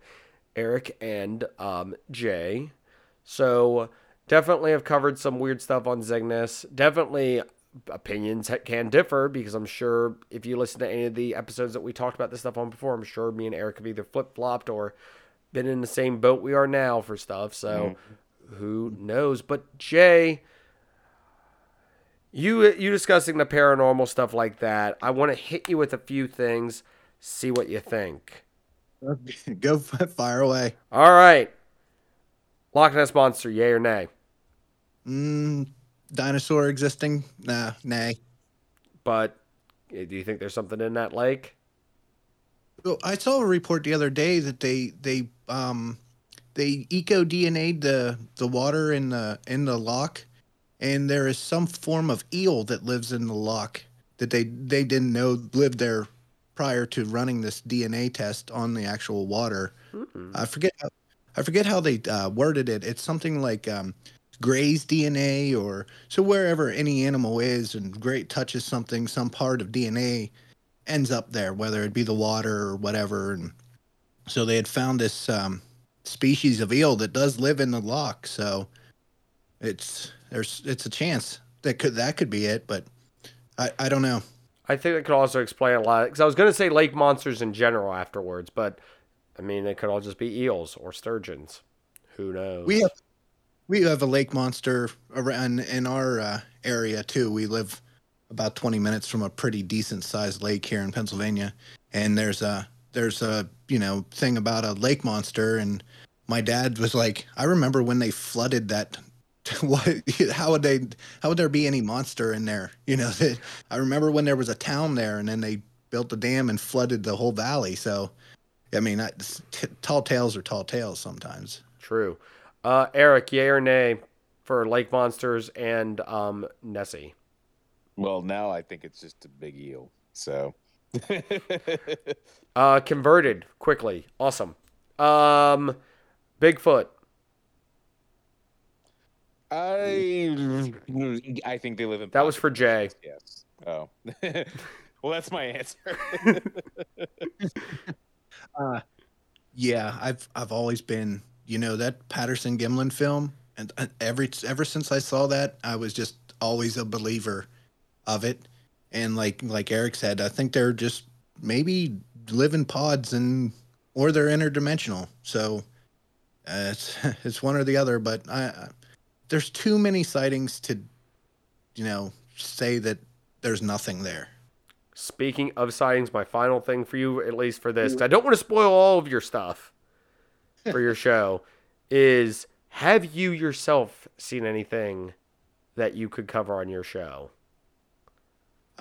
Eric and um, Jay. So definitely have covered some weird stuff on Cygnus. Definitely opinions can differ because I'm sure if you listen to any of the episodes that we talked about this stuff on before, I'm sure me and Eric have either flip flopped or been in the same boat we are now for stuff. So who knows? But Jay, you you discussing the paranormal stuff like that, I want to hit you with a few things, see what you think. Go fire away. All right. Loch Ness monster, yay or nay? Mm, dinosaur existing? Nah, nay. But eh, do you think there's something in that lake? Well, I saw a report the other day that they they um they eco DNA'd the the water in the in the loch, and there is some form of eel that lives in the loch that they they didn't know lived there prior to running this DNA test on the actual water. I forget how, I forget how they uh, worded it. It's something like um, Gray's DNA or so wherever any animal is and Gray touches something, some part of DNA ends up there, whether it be the water or whatever. And so they had found this um, species of eel that does live in the loch. So it's there's it's a chance. that could that could be it, but I I don't know. I think that could also explain a lot. Because I was going to say lake monsters in general afterwards, but I mean, they could all just be eels or sturgeons. Who knows? We have we have a lake monster around in our uh, area too. We live about 20 minutes from a pretty decent sized lake here in Pennsylvania, and there's a there's a you know thing about a lake monster, and my dad was like, I remember when they flooded that. What? How would they? How would there be any monster in there? You know, that I remember when there was a town there, and then they built a dam and flooded the whole valley. So, I mean, I, t- tall tales are tall tales sometimes. True. Uh, Eric, yay or nay for lake monsters and um, Nessie? Well, now I think it's just a big eel. So, Uh, converted quickly. Awesome. Um, Bigfoot. I I think they live in. That was for Jay. Yes. Oh. well, that's my answer. Uh, yeah, I've I've always been, you know, that Patterson Gimlin film, and uh, every ever since I saw that, I was just always a believer of it. And like like Eric said, I think they're just maybe live in pods and or they're interdimensional. So uh, it's it's one or the other. But I, I there's too many sightings to, you know, say that there's nothing there. Speaking of sightings, my final thing for you, at least for this, I don't want to spoil all of your stuff for your show, is have you yourself seen anything that you could cover on your show?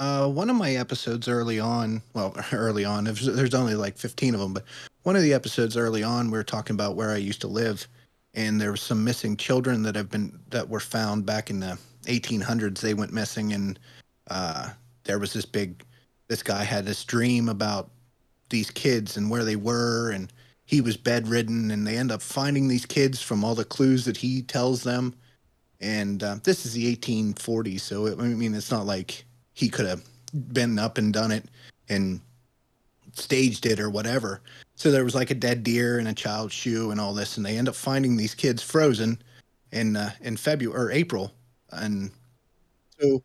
Uh, one of my episodes early on, well, early on, there's, only like 15 of them, but one of the episodes early on, we were talking about where I used to live, and there was some missing children that have been that were found back in the 1800s. They went missing, and uh, there was this big. This guy had this dream about these kids and where they were, and he was bedridden, and they end up finding these kids from all the clues that he tells them. And uh, this is the 1840s, so it, I mean, it's not like he could have been up and done it and staged it or whatever. So there was like a dead deer and a child's shoe and all this, and they end up finding these kids frozen in uh, in February or April, and so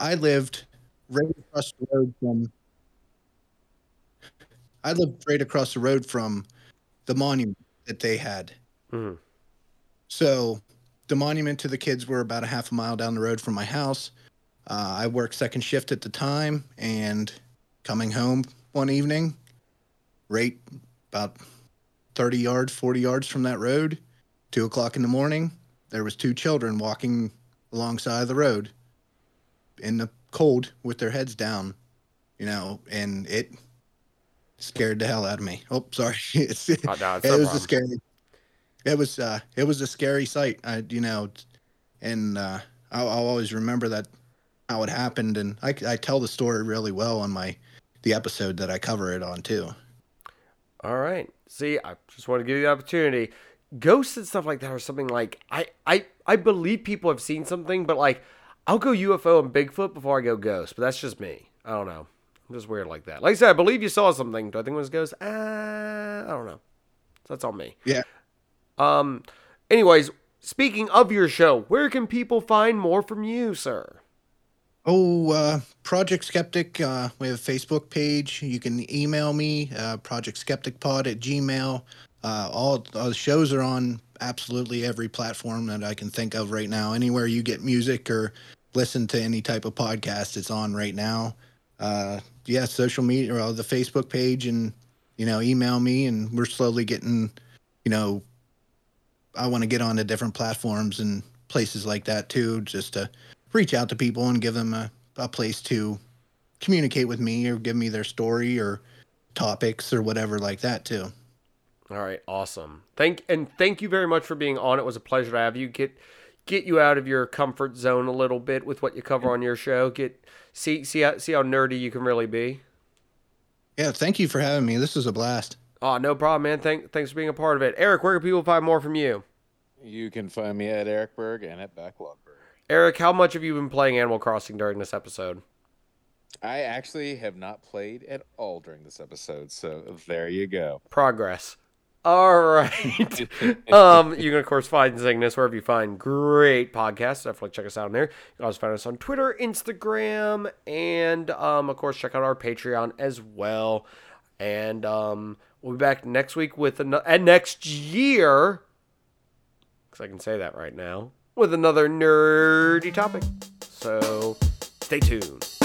I lived right across the road from. I lived right across the road from the monument that they had. Mhm. So the monument to the kids were about a half a mile down the road from my house. Uh, I worked second shift at the time, and coming home one evening, right about 30 yards, 40 yards from that road, two o'clock in the morning, there was two children walking alongside of the road in the cold with their heads down, you know, and it scared the hell out of me. Oh, sorry. it's, it Oh, no, it's was no a problem. scary. It was uh, it was a scary sight. I, you know, and uh, I'll, I'll always remember that how it happened, and I, I tell the story really well on my the episode that I cover it on too. All right. See, I just want to give you the opportunity. Ghosts and stuff like that are something like I I I believe people have seen something, but like I'll go UFO and Bigfoot before I go ghost. But that's just me. I don't know. I'm just weird like that. Like I said, I believe you saw something. Do I think it was ghost? Uh, I don't know. So That's all me. Yeah. Um. Anyways, speaking of your show, where can people find more from you, sir? Oh, uh, Project Skeptic. Uh, we have a Facebook page. You can email me, uh, Project Skeptic Pod at gmail. Uh, all, the shows are on absolutely every platform that I can think of right now. Anywhere you get music or listen to any type of podcast, it's on right now. Uh, yeah, social media, or the Facebook page, and you know, email me, and we're slowly getting, you know, I want to get on onto different platforms and places like that too, just to reach out to people and give them a, a place to communicate with me or give me their story or topics or whatever like that too. All right, awesome. Thank and thank you very much for being on. It was a pleasure to have you. Get get you out of your comfort zone a little bit with what you cover on your show. Get see see how see how nerdy you can really be. Yeah, thank you for having me. This was a blast. Oh, no problem, man. Thank thanks for being a part of it. Eric, where can people find more from you? you can find me at Eric Berg and at Backlogberg. Eric, how much have you been playing Animal Crossing during this episode? I actually have not played at all during this episode, so there you go. Progress. All right. um, you can of course find Cygnus wherever you find great podcasts. Definitely check us out on there. You can also find us on Twitter, Instagram, and um, of course check out our Patreon as well. And um, we'll be back next week with another and next year, because I can say that right now, with another nerdy topic. So stay tuned.